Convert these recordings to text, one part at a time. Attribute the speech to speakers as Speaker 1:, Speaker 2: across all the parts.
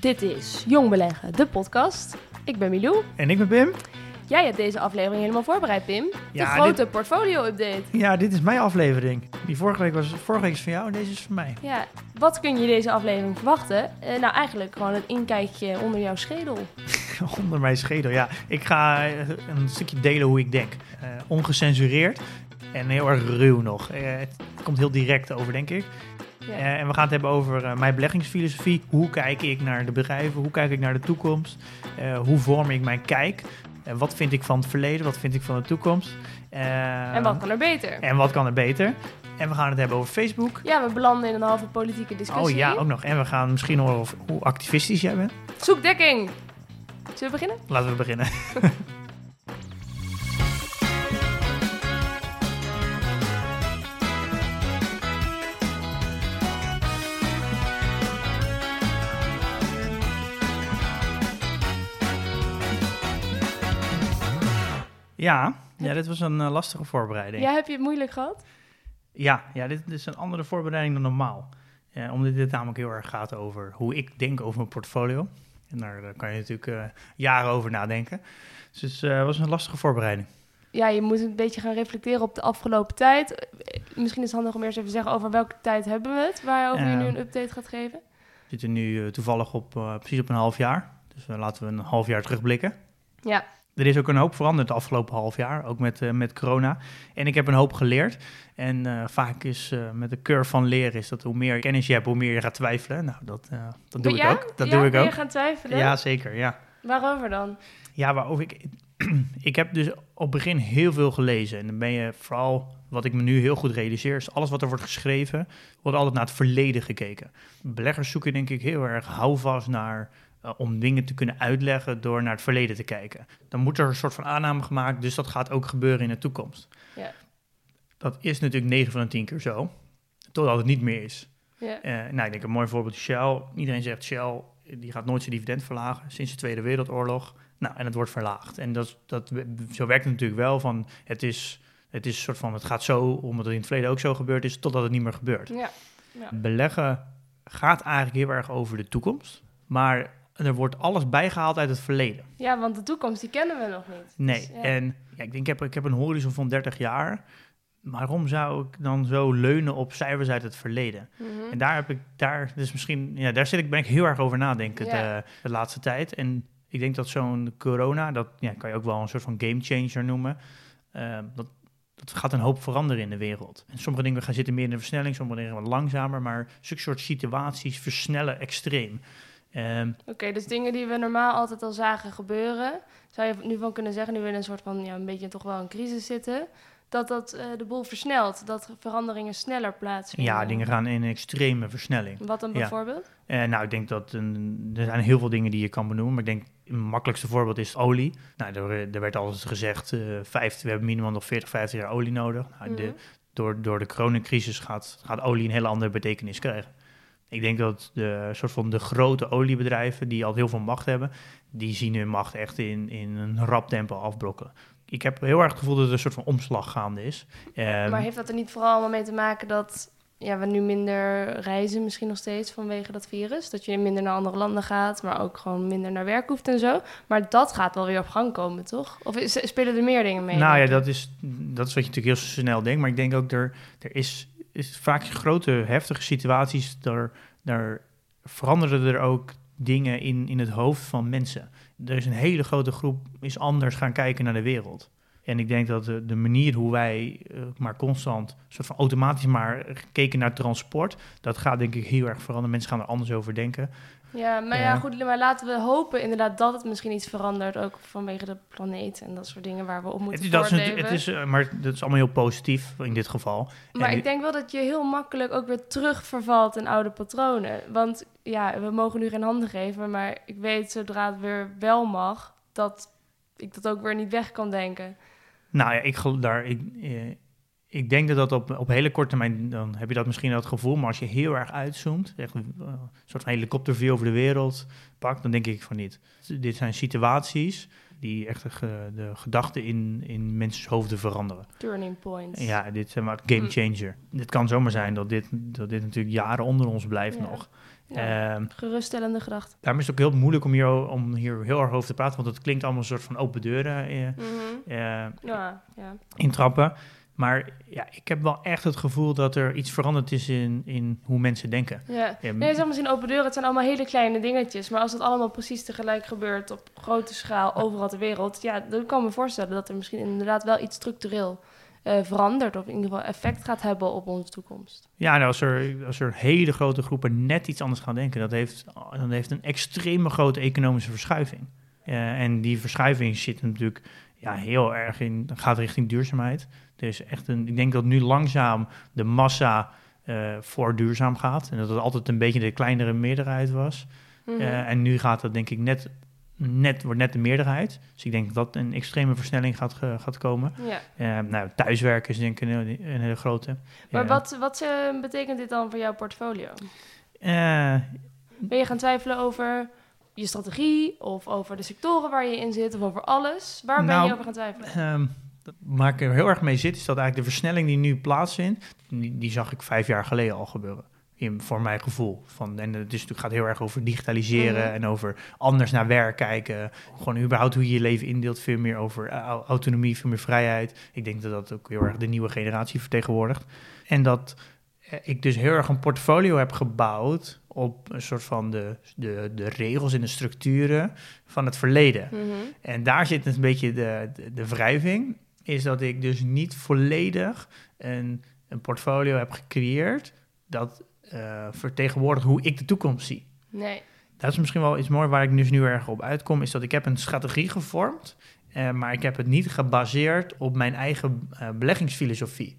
Speaker 1: Dit is Jong Beleggen, de podcast. Ik ben Milou.
Speaker 2: En ik ben Pim.
Speaker 1: Jij hebt deze aflevering helemaal voorbereid, Pim. De
Speaker 2: Ja,
Speaker 1: grote
Speaker 2: dit-
Speaker 1: portfolio-update.
Speaker 2: Ja, dit is mijn aflevering. Die vorige week was vorige week is van jou en deze is van mij.
Speaker 1: Ja, wat kun je deze aflevering verwachten? Eh, nou, eigenlijk gewoon een inkijkje onder jouw schedel.
Speaker 2: Onder mijn schedel. Ja, ik ga eh, een stukje delen hoe ik denk. Eh, ongecensureerd en heel erg ruw nog. Het komt heel direct over, denk ik.
Speaker 1: Ja.
Speaker 2: Eh, en we gaan het hebben over eh, mijn beleggingsfilosofie. Hoe kijk ik naar de bedrijven? Hoe kijk ik naar de toekomst? Eh, hoe vorm ik mijn kijk? Wat vind ik van het verleden? Wat vind ik van de toekomst?
Speaker 1: En wat kan er beter?
Speaker 2: en wat kan er beter? En we gaan het hebben over Facebook.
Speaker 1: Ja, we belanden in een halve politieke discussie.
Speaker 2: Oh ja, ook nog. En we gaan misschien horen of, hoe activistisch jij bent.
Speaker 1: Zoek dekking! Zullen we beginnen?
Speaker 2: Laten we beginnen. Ja, ja, dit was een eh, lastige voorbereiding.
Speaker 1: Ja, heb je het moeilijk gehad?
Speaker 2: Ja, ja dit, dit is een andere voorbereiding dan normaal. Omdat dit namelijk heel erg gaat over hoe ik denk over mijn portfolio. En daar, eh, kan je natuurlijk eh, jaren over nadenken. Dus het was een lastige voorbereiding.
Speaker 1: Ja, je moet een beetje gaan reflecteren op de afgelopen tijd. Misschien is het handig om eerst even te zeggen over welke tijd hebben we het, waarover je nu een update gaat geven.
Speaker 2: We zitten nu toevallig op precies op een half jaar. Dus laten we een half jaar terugblikken.
Speaker 1: Ja,
Speaker 2: Er is ook een hoop veranderd het afgelopen half jaar, ook met, eh, met corona. En ik heb een hoop geleerd. En eh, vaak is eh, met de curve van leren is dat hoe meer kennis je hebt, hoe meer je gaat twijfelen. Nou, dat, dat doe
Speaker 1: ja?
Speaker 2: ik ook. Dat
Speaker 1: ja,
Speaker 2: doe ik
Speaker 1: ben je
Speaker 2: ook.
Speaker 1: gaan twijfelen?
Speaker 2: Ja, zeker. Ja.
Speaker 1: Waarover dan?
Speaker 2: Ja, waarover ik. ik heb dus op het begin heel veel gelezen. En dan ben je vooral, wat ik me nu heel goed realiseer, is alles wat er wordt geschreven, wordt altijd naar het verleden gekeken. Beleggers zoeken denk ik heel erg houvast naar. Eh, om dingen te kunnen uitleggen door naar het verleden te kijken. Dan moet er een soort van aanname gemaakt, dus dat gaat ook gebeuren in de toekomst.
Speaker 1: Ja.
Speaker 2: Dat is natuurlijk 9 van de 10 keer zo, totdat het niet meer is.
Speaker 1: Ja.
Speaker 2: Eh, nou, ik denk een mooi voorbeeld Shell. Iedereen zegt Shell, die gaat nooit zijn dividend verlagen sinds de Tweede Wereldoorlog. Nou, en het wordt verlaagd. En dat, dat, zo werkt het natuurlijk wel van, het is, het is een soort van, het gaat zo, omdat het in het verleden ook zo gebeurd is, totdat het niet meer gebeurt.
Speaker 1: Ja. Ja.
Speaker 2: Beleggen gaat eigenlijk heel erg over de toekomst, maar er wordt alles bijgehaald uit het verleden.
Speaker 1: ja, want de toekomst die kennen we nog niet.
Speaker 2: Nee,
Speaker 1: Dus, ja.
Speaker 2: en ja, ik denk, ik heb, ik heb een horizon van 30 jaar. Waarom zou ik dan zo leunen op cijfers uit het verleden?
Speaker 1: Mhm.
Speaker 2: En daar heb ik, daar, dus misschien, ja, daar zit ik, ben ik heel erg over nadenken
Speaker 1: Ja.
Speaker 2: de, de laatste tijd. En ik denk dat zo'n corona, dat ja, kan je ook wel een soort van gamechanger noemen. eh, dat, dat gaat een hoop veranderen in de wereld. En sommige dingen gaan zitten meer in de versnelling, sommige dingen wat langzamer, maar zulke soort situaties versnellen extreem. Ehm,
Speaker 1: Oké, dus dingen die we normaal altijd al zagen gebeuren, zou je nu van kunnen zeggen, nu we in een soort van, ja, een beetje toch wel een crisis zitten, dat dat eh, de boel versnelt, dat veranderingen sneller plaatsvinden.
Speaker 2: ja, dingen gaan in een extreme versnelling.
Speaker 1: Wat dan
Speaker 2: Ja.
Speaker 1: bijvoorbeeld?
Speaker 2: Eh, nou, ik denk dat een, er zijn heel veel dingen die je kan benoemen. Maar ik denk het makkelijkste voorbeeld is olie. Nou, er, er werd altijd gezegd, eh we hebben minimaal nog 40, 50 jaar olie nodig. Nou, de,
Speaker 1: Mhm.
Speaker 2: door, door de coronacrisis gaat, gaat olie een hele andere betekenis krijgen. Ik denk dat de soort van de grote oliebedrijven die al heel veel macht hebben, die zien hun macht echt in, in een rap tempo afbrokkelen. Ik heb heel erg het gevoel dat er een soort van omslag gaande is. Ehm,
Speaker 1: maar heeft dat er niet vooral allemaal mee te maken dat ja, we nu minder reizen, misschien nog steeds vanwege dat virus? Dat je minder naar andere landen gaat, maar ook gewoon minder naar werk hoeft en zo. Maar dat gaat wel weer op gang komen, toch? Of is- spelen er meer dingen mee?
Speaker 2: Nou ja, dat is, dat is wat je natuurlijk heel snel denkt. Maar ik denk ook, er, er is, is vaak grote, heftige situaties. Daar, daar veranderen er ook dingen in, in het hoofd van mensen. Er is een hele grote groep is anders gaan kijken naar de wereld. En ik denk dat de, manier hoe wij eh, maar constant, soort van automatisch maar gekeken naar transport, dat gaat denk ik heel erg veranderen. Mensen gaan er anders over denken.
Speaker 1: Ja, maar ja.
Speaker 2: Ja.
Speaker 1: goed, maar laten we hopen inderdaad dat het misschien iets verandert, ook vanwege de planeet en dat soort dingen waar we op
Speaker 2: Het
Speaker 1: moeten
Speaker 2: is, dat is, het is, maar dat is allemaal heel positief in dit geval.
Speaker 1: Maar
Speaker 2: En
Speaker 1: ik denk wel dat je heel makkelijk ook weer terug vervalt in oude patronen. Want ja, we mogen nu geen handen geven, maar ik weet zodra het weer wel mag, dat ik dat ook weer niet weg kan denken.
Speaker 2: Nou ja, ik, daar, ik, eh, ik denk dat dat op, op hele korte termijn, dan heb je dat misschien dat gevoel, maar als je heel erg uitzoomt, echt een eh, soort van helikopterview over de wereld pakt, dan denk ik van niet. Dit zijn situaties die echt de, ge- de gedachten in, in mensen's hoofden veranderen.
Speaker 1: Turning points.
Speaker 2: Ja, dit is maar game
Speaker 1: Mm.
Speaker 2: changer. Het kan zomaar zijn dat dit, dat dit natuurlijk jaren onder ons blijft
Speaker 1: Ja.
Speaker 2: nog.
Speaker 1: Ja.
Speaker 2: Ehm,
Speaker 1: Geruststellende gedachte.
Speaker 2: daarom is het ook heel moeilijk om hier, om hier heel erg over te praten, want het klinkt allemaal een soort van open deuren eh,
Speaker 1: Ja, ja.
Speaker 2: intrappen. Maar ja, ik heb wel echt het gevoel dat er iets veranderd is in, in hoe mensen denken.
Speaker 1: Ja.
Speaker 2: Ja,
Speaker 1: Nee, zeg misschien open deuren, het zijn allemaal hele kleine dingetjes. Maar als het allemaal precies tegelijk gebeurt op grote schaal overal ter wereld, ja, dan kan ik me voorstellen dat er misschien inderdaad wel iets structureel eh, verandert. Of in ieder geval effect gaat hebben op onze toekomst.
Speaker 2: Ja, nou, als, er, als er hele grote groepen net iets anders gaan denken, dat heeft, dat heeft een extreme grote economische verschuiving. Eh, en die verschuiving zit natuurlijk ja, heel erg in, gaat richting duurzaamheid. Dus echt een, ik denk dat nu langzaam de massa eh, voor duurzaam gaat. En dat het altijd een beetje de kleinere meerderheid was.
Speaker 1: Mhm.
Speaker 2: Eh, en nu gaat dat denk ik net, net, wordt net de meerderheid. Dus ik denk dat een extreme versnelling gaat, gaat komen.
Speaker 1: ja.
Speaker 2: Eh, nou, thuiswerken is denk ik een, hele- een hele grote.
Speaker 1: Maar wat, wat betekent dit dan voor jouw portfolio? Ben je gaan twijfelen over je strategie of over de sectoren waar je in zit of over alles? Waar ben
Speaker 2: Nou,
Speaker 1: je over gaan twijfelen?
Speaker 2: Dat- waar ik er heel erg mee zit, is dat eigenlijk de versnelling die nu plaatsvindt, die, die zag ik vijf jaar geleden al gebeuren. In, voor mijn gevoel. Van, en het is natuurlijk, gaat heel erg over digitaliseren
Speaker 1: Mhm.
Speaker 2: en over anders naar werk kijken. Gewoon überhaupt hoe je je leven indeelt. Veel meer over eh, au- autonomie, veel meer vrijheid. Ik denk dat dat ook heel erg de nieuwe generatie vertegenwoordigt. En dat eh, ik dus heel erg een portfolio heb gebouwd op een soort van de, de, de regels en de structuren van het verleden.
Speaker 1: Mhm.
Speaker 2: En daar zit een beetje de, de, de wrijving. Is dat ik dus niet volledig een, een portfolio heb gecreëerd dat eh, vertegenwoordigt hoe ik de toekomst zie.
Speaker 1: Nee.
Speaker 2: Dat is misschien wel iets mooi waar ik dus nu erg op uitkom, is dat ik heb een strategie gevormd, eh, maar ik heb het niet gebaseerd op mijn eigen eh, beleggingsfilosofie.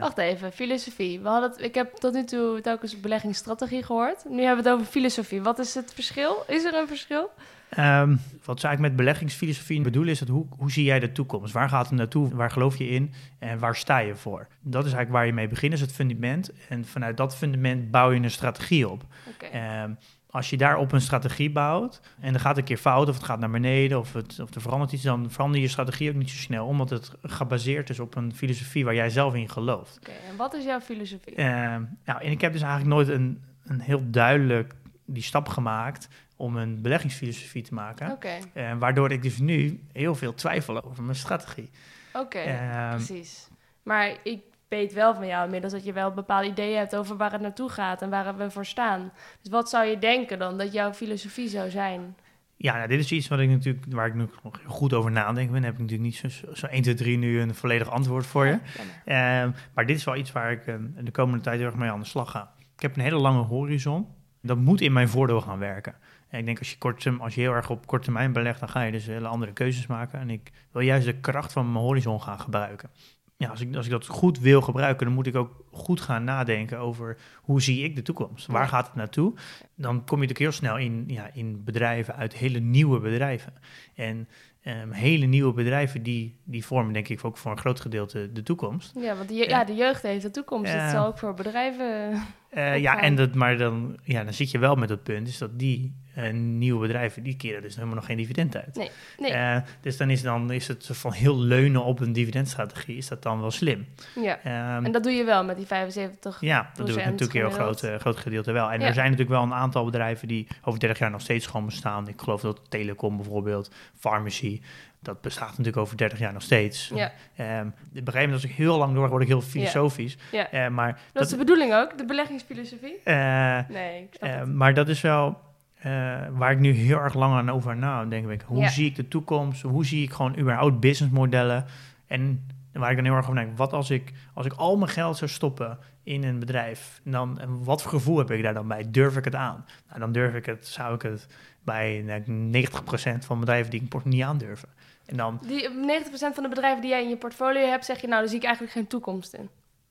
Speaker 1: Wacht even, filosofie. We hadden het, ik heb tot nu toe telkens beleggingsstrategie gehoord. Nu hebben we het over filosofie. Wat is het verschil? Is er een verschil?
Speaker 2: Ehm, wat zou ik met beleggingsfilosofie bedoelen is dat hoe, hoe zie jij de toekomst? Waar gaat het naartoe? Waar geloof je in? En waar sta je voor? Dat is eigenlijk waar je mee begint, is het fundament. En vanuit dat fundament bouw je een strategie op. Ehm, als je daarop een strategie bouwt en er gaat een keer fout of het gaat naar beneden of, het, of er verandert iets, dan verander je strategie ook niet zo snel, omdat het gebaseerd is op een filosofie waar jij zelf in gelooft.
Speaker 1: Oké, en wat is jouw filosofie?
Speaker 2: Ehm, nou, en ik heb dus eigenlijk nooit een, een heel duidelijk die stap gemaakt om een beleggingsfilosofie te maken. Eh, waardoor ik dus nu heel veel twijfel over mijn strategie.
Speaker 1: oké,
Speaker 2: Ehm,
Speaker 1: precies. Maar ik weet wel van jou inmiddels dat je wel bepaalde ideeën hebt over waar het naartoe gaat en waar we voor staan. Dus wat zou je denken dan dat jouw filosofie zou zijn?
Speaker 2: ja, nou, dit is iets wat ik natuurlijk, waar ik nu nog goed over nadenk. ben. heb ik natuurlijk niet zo, zo, zo 1, 2, 3 nu een volledig antwoord voor je.
Speaker 1: Ja.
Speaker 2: Ehm, maar dit is wel iets waar ik eh, de komende tijd heel erg mee aan de slag ga. Ik heb een hele lange horizon. Dat moet in mijn voordeel gaan werken. En ik denk als je, kort, als je heel erg op korte termijn belegt, dan ga je dus hele andere keuzes maken. En ik wil juist de kracht van mijn horizon gaan gebruiken. Ja, als ik, als ik dat goed wil gebruiken, dan moet ik ook goed gaan nadenken over hoe zie ik de toekomst? Waar gaat het naartoe? Dan kom je natuurlijk heel snel in, ja, in bedrijven uit hele nieuwe bedrijven. En ehm, hele nieuwe bedrijven, die, die vormen denk ik ook voor een groot gedeelte de toekomst.
Speaker 1: Ja, want de, je- ja, de jeugd heeft de toekomst.
Speaker 2: Ja.
Speaker 1: Dat zal ook voor bedrijven...
Speaker 2: Eh, ja, en dat, maar dan, ja, dan zit je wel met het punt, is dat die eh, nieuwe bedrijven, die keren dus helemaal nog geen dividend uit.
Speaker 1: Nee, nee.
Speaker 2: Eh, dus dan is, dan is het van heel leunen op een dividendstrategie, is dat dan wel slim.
Speaker 1: Ja,
Speaker 2: Ehm,
Speaker 1: en dat doe je wel met die 75.
Speaker 2: ja, dat doe ik natuurlijk een heel groot, eh, groot gedeelte wel. En
Speaker 1: Ja.
Speaker 2: er zijn natuurlijk wel een aantal bedrijven die over 30 jaar nog steeds gewoon bestaan. Ik geloof dat Telecom bijvoorbeeld, Pharmacy, dat bestaat natuurlijk over 30 jaar nog steeds.
Speaker 1: Ja,
Speaker 2: op een gegeven moment, als ik heel lang door word ik heel filosofisch.
Speaker 1: ja.
Speaker 2: Eh, maar
Speaker 1: Dat is de bedoeling ook, de beleggingsfilosofie? Nee, ik snap
Speaker 2: maar dat is wel. Eh, waar ik nu heel erg lang aan over nadenk. ben ik, Hoe
Speaker 1: Ja.
Speaker 2: zie ik de toekomst? Hoe zie ik gewoon überhaupt businessmodellen? En waar ik dan heel erg over denk, wat als ik, als ik al mijn geld zou stoppen in een bedrijf, dan, en wat voor gevoel heb ik daar dan bij? Durf ik het aan? Nou, dan durf ik het, zou ik het bij nou, 90% van bedrijven die ik niet aandurven. En dan,
Speaker 1: Die 90% van de bedrijven die jij in je portfolio hebt, zeg je nou, daar zie ik eigenlijk geen toekomst in.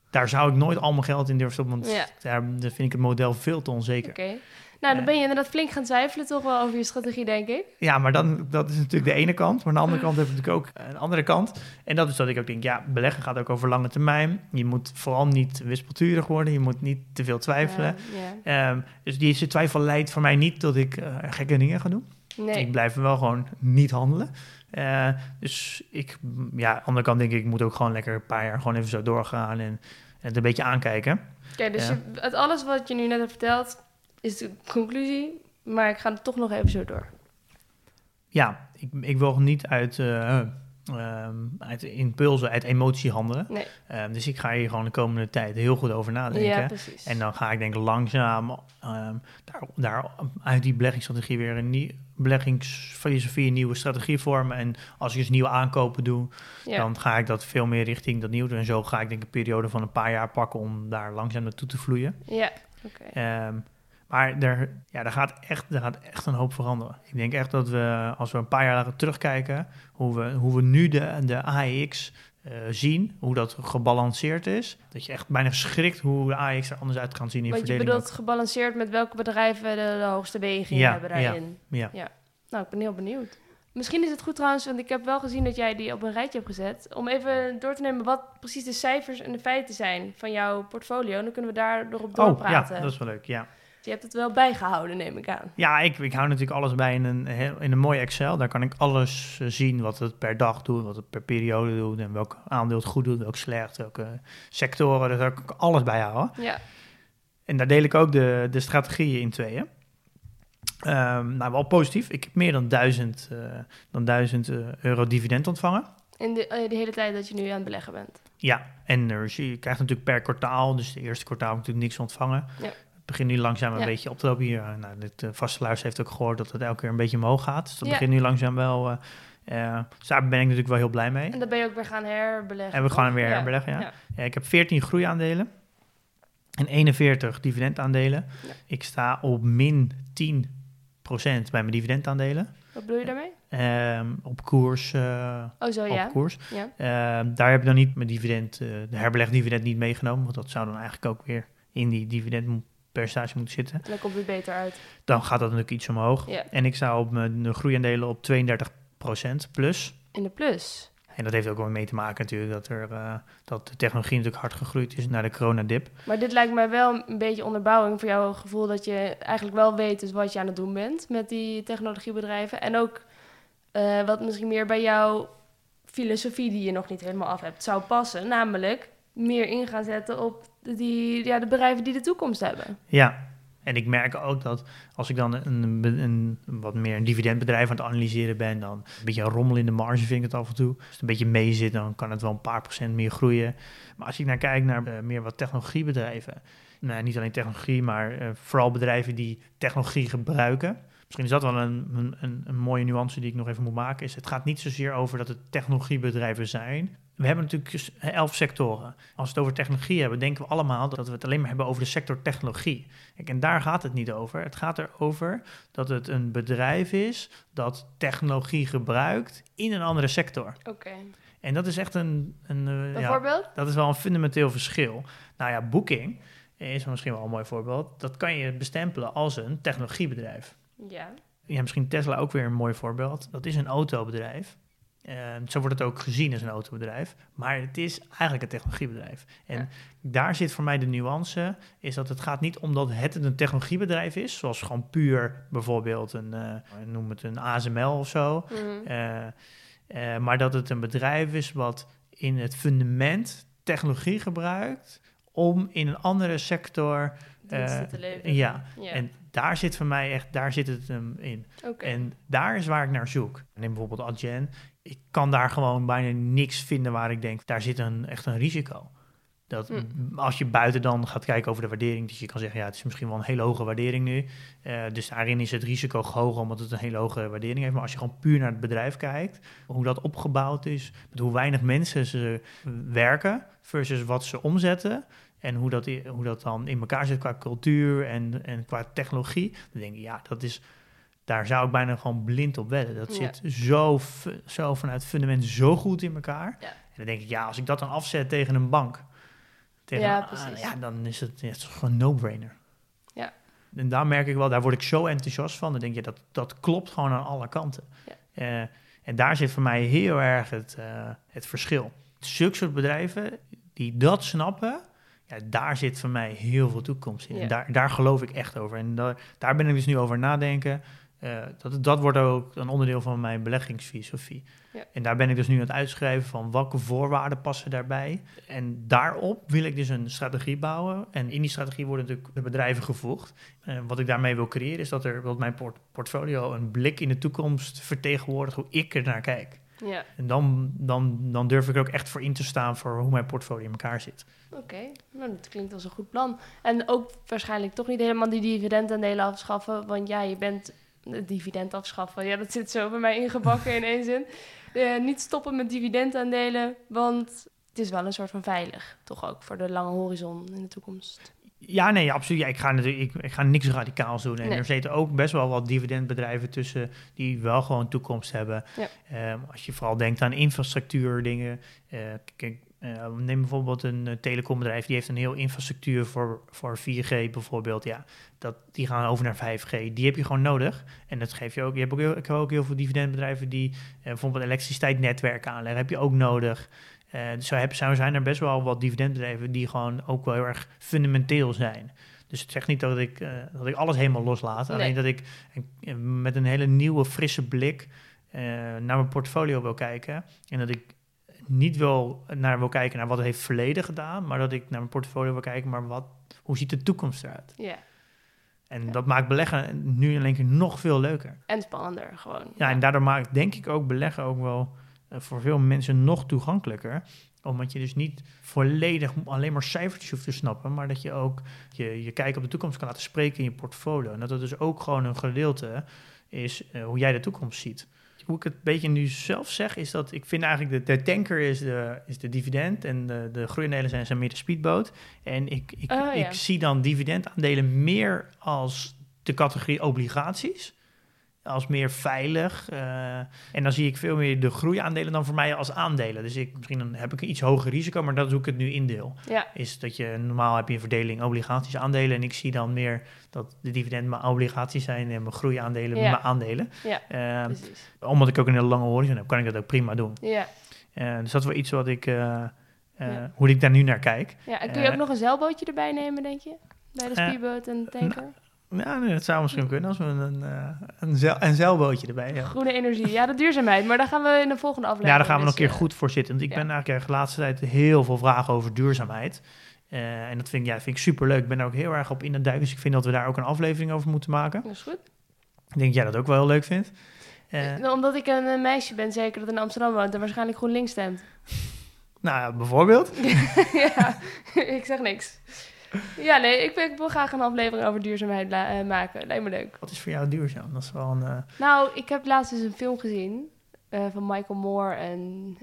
Speaker 2: daar zou ik nooit al mijn geld in durven stoppen, want
Speaker 1: Ja.
Speaker 2: daar daar vind ik het model veel te onzeker.
Speaker 1: Oké. Nou, dan ben je inderdaad flink gaan twijfelen toch wel over je strategie, denk ik.
Speaker 2: Ja, maar dan, dat is natuurlijk de ene kant. Maar aan de andere kant heb ik natuurlijk ook een andere kant. En dat is dat ik ook denk, ja, beleggen gaat ook over lange termijn. Je moet vooral niet wispelturig worden. Je moet niet te veel twijfelen.
Speaker 1: Ja.
Speaker 2: Ehm, dus deze twijfel leidt voor mij niet tot ik eh, gekke dingen ga doen.
Speaker 1: Nee.
Speaker 2: Ik blijf wel gewoon niet handelen. Eh, dus ik, ja, aan de andere kant denk ik, ik moet ook gewoon lekker een paar jaar gewoon even zo doorgaan en, en het een beetje aankijken.
Speaker 1: Oké, dus je, uit alles wat je nu net hebt verteld, is de conclusie. Maar ik ga er toch nog even zo door.
Speaker 2: Ja, ik, ik wil niet uit, ehm, uit impulsen, uit emotie handelen.
Speaker 1: Nee.
Speaker 2: Ehm, dus ik ga hier gewoon de komende tijd heel goed over nadenken.
Speaker 1: Ja, precies.
Speaker 2: En dan ga ik denk ik langzaam ehm, daar, daar uit die beleggingsstrategie weer een nieuw beleggingsfilosofie, een nieuwe strategie vormen. En als ik dus nieuwe aankopen doe,
Speaker 1: ja.
Speaker 2: dan ga ik dat veel meer richting dat nieuwe doen. En zo ga ik denk ik een periode van een paar jaar pakken om daar langzaam naartoe te vloeien.
Speaker 1: ja, oké.
Speaker 2: Maar er, ja, er, gaat echt, er gaat echt een hoop veranderen. Ik denk echt dat we, als we een paar jaar later terugkijken, hoe we, hoe we nu de, de AEX eh, zien, hoe dat gebalanceerd is, dat je echt bijna schrikt hoe de AEX er anders uit kan zien in
Speaker 1: Want je
Speaker 2: verdeling.
Speaker 1: bedoelt gebalanceerd met welke bedrijven de, de hoogste weging
Speaker 2: Ja,
Speaker 1: hebben
Speaker 2: ja.
Speaker 1: daarin.
Speaker 2: Ja.
Speaker 1: Nou, ik ben heel benieuwd. Misschien is het goed trouwens, want ik heb wel gezien dat jij die op een rijtje hebt gezet. Om even door te nemen wat precies de cijfers en de feiten zijn van jouw portfolio. En dan kunnen we daar nog op
Speaker 2: Oh, ja,
Speaker 1: doorpraten.
Speaker 2: dat is wel leuk, ja.
Speaker 1: Je hebt het wel bijgehouden, neem ik aan.
Speaker 2: Ja, ik, ik hou natuurlijk alles bij in een, in een mooi Excel. Daar kan ik alles eh, zien wat het per dag doet, wat het per periode doet en welk aandeel het goed doet, welk slecht, welke sectoren. Daar kan ik alles bij houden.
Speaker 1: Ja,
Speaker 2: En daar deel ik ook de, de strategieën in tweeën. Ehm, nou, wel positief. Ik heb meer dan 1000, eh, dan 1000 eh, euro dividend ontvangen.
Speaker 1: in de, de hele tijd dat je nu aan het beleggen bent.
Speaker 2: Ja, en er, je krijgt natuurlijk per kwartaal, dus de eerste kwartaal heb ik natuurlijk niks ontvangen.
Speaker 1: Ja.
Speaker 2: Begint nu langzaam een
Speaker 1: Ja.
Speaker 2: beetje op te lopen hier. eh, Nou, dit uh, vaste luister heeft ook gehoord dat het elke keer een beetje omhoog gaat. Dus dat
Speaker 1: Ja.
Speaker 2: begint nu langzaam wel. eh, eh, dus daar ben ik natuurlijk wel heel blij mee.
Speaker 1: En dan ben je ook weer gaan herbeleggen.
Speaker 2: En we gaan weer
Speaker 1: Ja.
Speaker 2: herbeleggen, ja.
Speaker 1: Ja.
Speaker 2: Ja, ik heb 14 groeiaandelen en 41 dividendaandelen.
Speaker 1: Ja.
Speaker 2: Ik sta op min 10% bij mijn dividendaandelen.
Speaker 1: Wat bedoel je daarmee?
Speaker 2: Ehm, op koers. eh,
Speaker 1: Oh, zo ja.
Speaker 2: op koers.
Speaker 1: ja.
Speaker 2: Ehm, daar heb ik dan niet mijn dividend, eh, de herbelegdividend niet meegenomen. Want dat zou dan eigenlijk ook weer in die dividendpercentage moeten zitten.
Speaker 1: En dan komt het beter uit.
Speaker 2: Dan gaat dat natuurlijk iets omhoog.
Speaker 1: Ja.
Speaker 2: En ik sta op mijn groeiaandelen op 32% plus.
Speaker 1: In de plus.
Speaker 2: En dat heeft ook wel mee te maken natuurlijk dat, er, eh, dat de technologie natuurlijk hard gegroeid is naar de coronadip.
Speaker 1: Maar dit lijkt mij wel een beetje onderbouwing voor jouw gevoel dat je eigenlijk wel weet dus wat je aan het doen bent met die technologiebedrijven. En ook eh, wat misschien meer bij jouw filosofie die je nog niet helemaal af hebt zou passen. Namelijk meer in gaan zetten op die, ja, de bedrijven die de toekomst hebben.
Speaker 2: Ja, en ik merk ook dat als ik dan een, een, wat meer een dividendbedrijf aan het analyseren ben, dan een beetje een rommel in de marge vind ik het af en toe. Als het een beetje mee zit, dan kan het wel een paar procent meer groeien. Maar als ik naar kijk naar eh, meer wat technologiebedrijven, nou, niet alleen technologie, maar eh, vooral bedrijven die technologie gebruiken. Misschien is dat wel een, een, een, mooie nuance die ik nog even moet maken. Is het gaat niet zozeer over dat het technologiebedrijven zijn. We hebben natuurlijk dus elf sectoren. Als we het over technologie hebben, denken we allemaal dat we het alleen maar hebben over de sector technologie. Kijk, en daar gaat het niet over. Het gaat erover dat het een bedrijf is dat technologie gebruikt in een andere sector.
Speaker 1: Oké.
Speaker 2: En dat is echt een. een eh, ja, dat is wel een fundamenteel verschil. Nou ja, Booking is misschien wel een mooi voorbeeld. Dat kan je bestempelen als een technologiebedrijf.
Speaker 1: Ja.
Speaker 2: Ja, misschien Tesla ook weer een mooi voorbeeld. Dat is een autobedrijf. Uh, zo wordt het ook gezien als een autobedrijf. Maar het is eigenlijk een technologiebedrijf. En
Speaker 1: Ja.
Speaker 2: daar zit voor mij de nuance. Is dat het gaat niet omdat het een technologiebedrijf is. Zoals gewoon puur bijvoorbeeld een, eh, noem het een ASML of zo.
Speaker 1: Mhm.
Speaker 2: Eh, eh, maar dat het een bedrijf is wat in het fundament technologie gebruikt. Om in een andere sector
Speaker 1: te leveren.
Speaker 2: ja,
Speaker 1: Ja.
Speaker 2: en daar zit voor mij echt, daar zit het hem in. En daar is waar ik naar zoek. Neem bijvoorbeeld Adyen. Ik kan daar gewoon bijna niks vinden waar ik denk, daar zit een, echt een risico. Dat
Speaker 1: Mm.
Speaker 2: als je buiten dan gaat kijken over de waardering, dat je kan zeggen, ja, het is misschien wel een hele hoge waardering nu. Eh, dus daarin is het risico hoger omdat het een hele hoge waardering heeft. Maar als je gewoon puur naar het bedrijf kijkt, hoe dat opgebouwd is, met hoe weinig mensen ze werken versus wat ze omzetten. En hoe dat, hoe dat dan in elkaar zit qua cultuur en, en qua technologie. Dan denk ik, ja, dat is, daar zou ik bijna gewoon blind op wedden. Dat
Speaker 1: Ja.
Speaker 2: zit zo, zo vanuit het fundament zo goed in elkaar.
Speaker 1: Ja.
Speaker 2: En dan denk ik, ja, als ik dat dan afzet tegen een bank, tegen
Speaker 1: Ja,
Speaker 2: een- ja, dan is het, het is gewoon een no-brainer.
Speaker 1: Ja.
Speaker 2: En daar merk ik wel, daar word ik zo enthousiast van. Dan denk je, dat, dat klopt gewoon aan alle kanten. Eh, en daar zit voor mij heel erg het, eh, het verschil. Zulke soort bedrijven die dat snappen, ja, daar zit voor mij heel veel toekomst in.
Speaker 1: Ja.
Speaker 2: En daar, daar geloof ik echt over. En daar, daar ben ik dus nu over nadenken. Eh, dat, dat wordt ook een onderdeel van mijn beleggingsfilosofie.
Speaker 1: Ja.
Speaker 2: En daar ben ik dus nu aan het uitschrijven van welke voorwaarden passen daarbij. En daarop wil ik dus een strategie bouwen. En in die strategie worden natuurlijk de bedrijven gevoegd. Eh, wat ik daarmee wil creëren is dat er dat mijn port- portfolio een blik in de toekomst vertegenwoordigt hoe ik er naar kijk.
Speaker 1: Ja,
Speaker 2: En dan, dan, dan durf ik er ook echt voor in te staan voor hoe mijn portfolio in elkaar zit.
Speaker 1: oké. Nou, dat klinkt als een goed plan. En ook waarschijnlijk toch niet helemaal die dividendaandelen afschaffen. Want ja, je bent het dividend afschaffen. Ja, dat zit zo bij mij ingebakken in één zin. Eh, niet stoppen met dividendaandelen, want het is wel een soort van veilig. Toch ook voor de lange horizon in de toekomst.
Speaker 2: Ja, nee, absoluut. Ja, ik, ga natuurlijk, ik, ik ga niks radicaals doen. En
Speaker 1: Nee.
Speaker 2: er zitten ook best wel wat dividendbedrijven tussen die wel gewoon toekomst hebben.
Speaker 1: Ja.
Speaker 2: Ehm, als je vooral denkt aan infrastructuur dingen. eh, kijk, eh, neem bijvoorbeeld een eh, telecombedrijf, die heeft een heel infrastructuur voor, voor 4G bijvoorbeeld. Ja, dat, die gaan over naar 5G. Die heb je gewoon nodig. En dat geef je ook. Je hebt ook heel, ik heb ook heel veel dividendbedrijven die eh, bijvoorbeeld elektriciteitsnetwerken aanleggen. Heb je ook nodig. Dus zo, heb, zo zijn er best wel wat dividendbedrijven die gewoon ook wel heel erg fundamenteel zijn. Dus het zegt niet dat ik, eh, dat ik alles helemaal loslaat.
Speaker 1: Nee.
Speaker 2: Alleen dat ik met een hele nieuwe, frisse blik eh, naar mijn portfolio wil kijken. En dat ik niet wil naar wil kijken naar wat het heeft verleden gedaan, maar dat ik naar mijn portfolio wil kijken, maar wat, hoe ziet de toekomst eruit?
Speaker 1: Ja,
Speaker 2: En dat maakt beleggen nu in één keer nog veel leuker.
Speaker 1: en spannender gewoon.
Speaker 2: Ja, en daardoor maakt denk ik ook beleggen ook wel voor veel mensen nog toegankelijker. Omdat je dus niet volledig alleen maar cijfertjes hoeft te snappen, maar dat je ook je, je kijk op de toekomst kan laten spreken in je portfolio. En dat het dus ook gewoon een gedeelte is eh, hoe jij de toekomst ziet. Hoe ik het een beetje nu zelf zeg, is dat ik vind eigenlijk de, de tanker is de, is de dividend en de, de groeiaandelen zijn, zijn meer de speedboot. En ik, ik,
Speaker 1: Oh, ja.
Speaker 2: ik zie dan dividendaandelen meer als de categorie obligaties als meer veilig. eh, en dan zie ik veel meer de groeiaandelen dan voor mij als aandelen. Dus ik, misschien dan heb ik een iets hoger risico, maar dat is hoe ik het nu indeel.
Speaker 1: Ja,
Speaker 2: Is dat je normaal heb je een verdeling obligaties aandelen. En ik zie dan meer dat de dividenden mijn obligaties zijn en mijn groeiaandelen
Speaker 1: Ja.
Speaker 2: mijn aandelen.
Speaker 1: ja,
Speaker 2: Eh,
Speaker 1: precies.
Speaker 2: omdat ik ook een hele lange horizon heb, kan ik dat ook prima doen.
Speaker 1: Ja.
Speaker 2: Eh, dus dat is wel iets wat ik, eh, hoe ik daar nu naar kijk.
Speaker 1: ja, en kun je ook nog een zeilbootje erbij nemen, denk je? Bij de speedboot en de tanker?
Speaker 2: Ja, nee, dat zou misschien kunnen als we een, eh, een, zeil, een zeilbootje erbij hebben.
Speaker 1: Groene energie. Ja, de duurzaamheid. Maar daar gaan we in de volgende aflevering.
Speaker 2: Ja, daar gaan we nog een
Speaker 1: dus,
Speaker 2: keer
Speaker 1: eh,
Speaker 2: goed voor zitten. Want ik
Speaker 1: ja.
Speaker 2: ben eigenlijk echt de laatste tijd heel veel vragen over duurzaamheid. Eh, en dat vind ik, ja, vind ik superleuk. Ik ben er ook heel erg op in het duiken. Dus ik vind dat we daar ook een aflevering over moeten maken.
Speaker 1: Dat is goed.
Speaker 2: Ik denk dat jij dat ook wel heel leuk vindt. Eh,
Speaker 1: Eh, Omdat ik een, eh, meisje ben, zeker dat in Amsterdam woont en waarschijnlijk GroenLinks stemt.
Speaker 2: nou, ja, bijvoorbeeld.
Speaker 1: ja, ik zeg niks. Ja, nee, ik, wil- ik wil graag een aflevering over duurzaamheid eh, maken. Lijkt me leuk.
Speaker 2: Wat is voor jou duurzaam? Dat is wel een... eh,
Speaker 1: Nou, ik heb laatst eens een film gezien eh, van Michael Moore en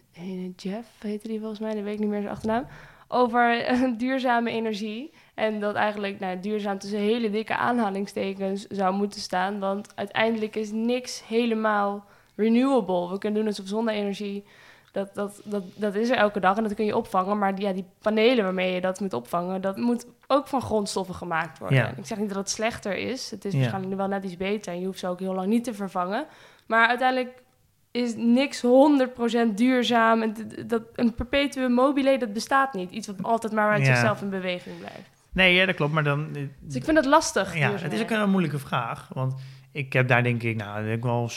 Speaker 1: Jeff, heette die volgens mij, dat weet ik niet meer zijn achternaam. Over duurzame energie. En dat eigenlijk nou, duurzaam tussen hele dikke aanhalingstekens zou moeten staan. Want uiteindelijk is niks helemaal renewable. We kunnen doen alsof zonne-energie, dat, dat, dat, dat is er elke dag en dat kun je opvangen. Maar die, ja, die panelen waarmee je dat moet opvangen, dat moet ook van grondstoffen gemaakt worden.
Speaker 2: Ja.
Speaker 1: Ik zeg niet dat het slechter is. Het is
Speaker 2: Ja.
Speaker 1: waarschijnlijk wel net iets beter en je hoeft ze ook heel lang niet te vervangen. Maar uiteindelijk is niks 100% duurzaam. En dat, een perpetuum mobile, dat bestaat niet. Iets wat altijd maar uit
Speaker 2: Ja.
Speaker 1: zichzelf in beweging blijft.
Speaker 2: Nee, ja, dat klopt. Maar dan... eh,
Speaker 1: Dus ik vind het lastig.
Speaker 2: Ja, het is ook een moeilijke vraag. Want ik heb daar denk ik, nou, ik wel,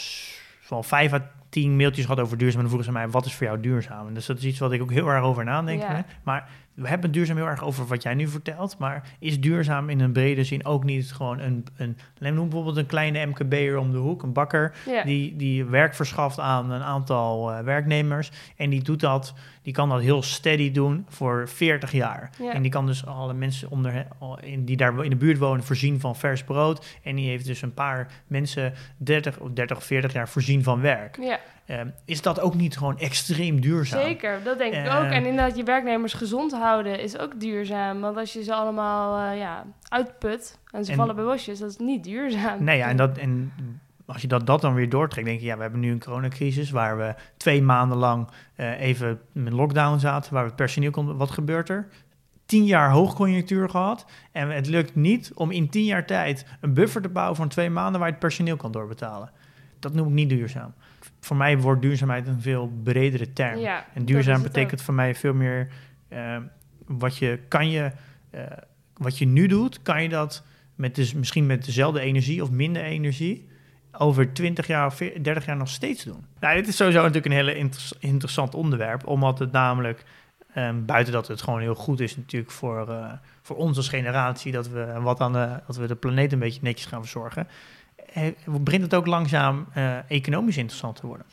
Speaker 2: wel vijf à tien mailtjes gehad over duurzaam. En dan vroegen ze mij, wat is voor jou duurzaam? En dus dat is iets wat ik ook heel erg over nadenk.
Speaker 1: Ja.
Speaker 2: Maar we hebben duurzaam heel erg over wat jij nu vertelt, maar is duurzaam in een brede zin ook niet gewoon een, een neem bijvoorbeeld een kleine MKB'er om de hoek, een bakker,
Speaker 1: Ja.
Speaker 2: die, die werk verschaft aan een aantal eh, werknemers en die doet dat, die kan dat heel steady doen voor 40 jaar.
Speaker 1: Ja.
Speaker 2: En die kan dus alle mensen onder, die daar in de buurt wonen voorzien van vers brood en die heeft dus een paar mensen 30 of 30 of 40 jaar voorzien van werk.
Speaker 1: ja,
Speaker 2: Ehm, is dat ook niet gewoon extreem duurzaam?
Speaker 1: zeker. Dat denk ik
Speaker 2: Eh,
Speaker 1: ook. En inderdaad, je werknemers gezond houden is ook duurzaam. Want als je ze allemaal eh, ja, uitput en ze
Speaker 2: En-
Speaker 1: vallen bij bosjes, dat is niet duurzaam.
Speaker 2: Nee, ja, en, dat, en als je dat, dat dan weer doortrekt, denk je, ja, we hebben nu een coronacrisis waar we twee maanden lang eh, even met lockdown zaten, waar het personeel kon. Wat gebeurt er? Tien jaar hoogconjunctuur gehad en het lukt niet om in tien jaar tijd een buffer te bouwen van twee maanden waar je het personeel kan doorbetalen. Dat noem ik niet duurzaam. Voor mij wordt duurzaamheid een veel bredere term.
Speaker 1: Ja,
Speaker 2: En duurzaam betekent voor mij veel meer eh, wat je kan je eh, wat je nu doet, kan je dat met dus misschien met dezelfde energie of minder energie over 20 jaar of 40, 30 jaar nog steeds doen. Nou, dit is sowieso natuurlijk een hele inter- interessant onderwerp, omdat het namelijk ehm, buiten dat het gewoon heel goed is natuurlijk voor, eh, voor ons als generatie dat we wat aan de, dat we de planeet een beetje netjes gaan verzorgen. eh, begint het ook langzaam eh, economisch interessant te worden.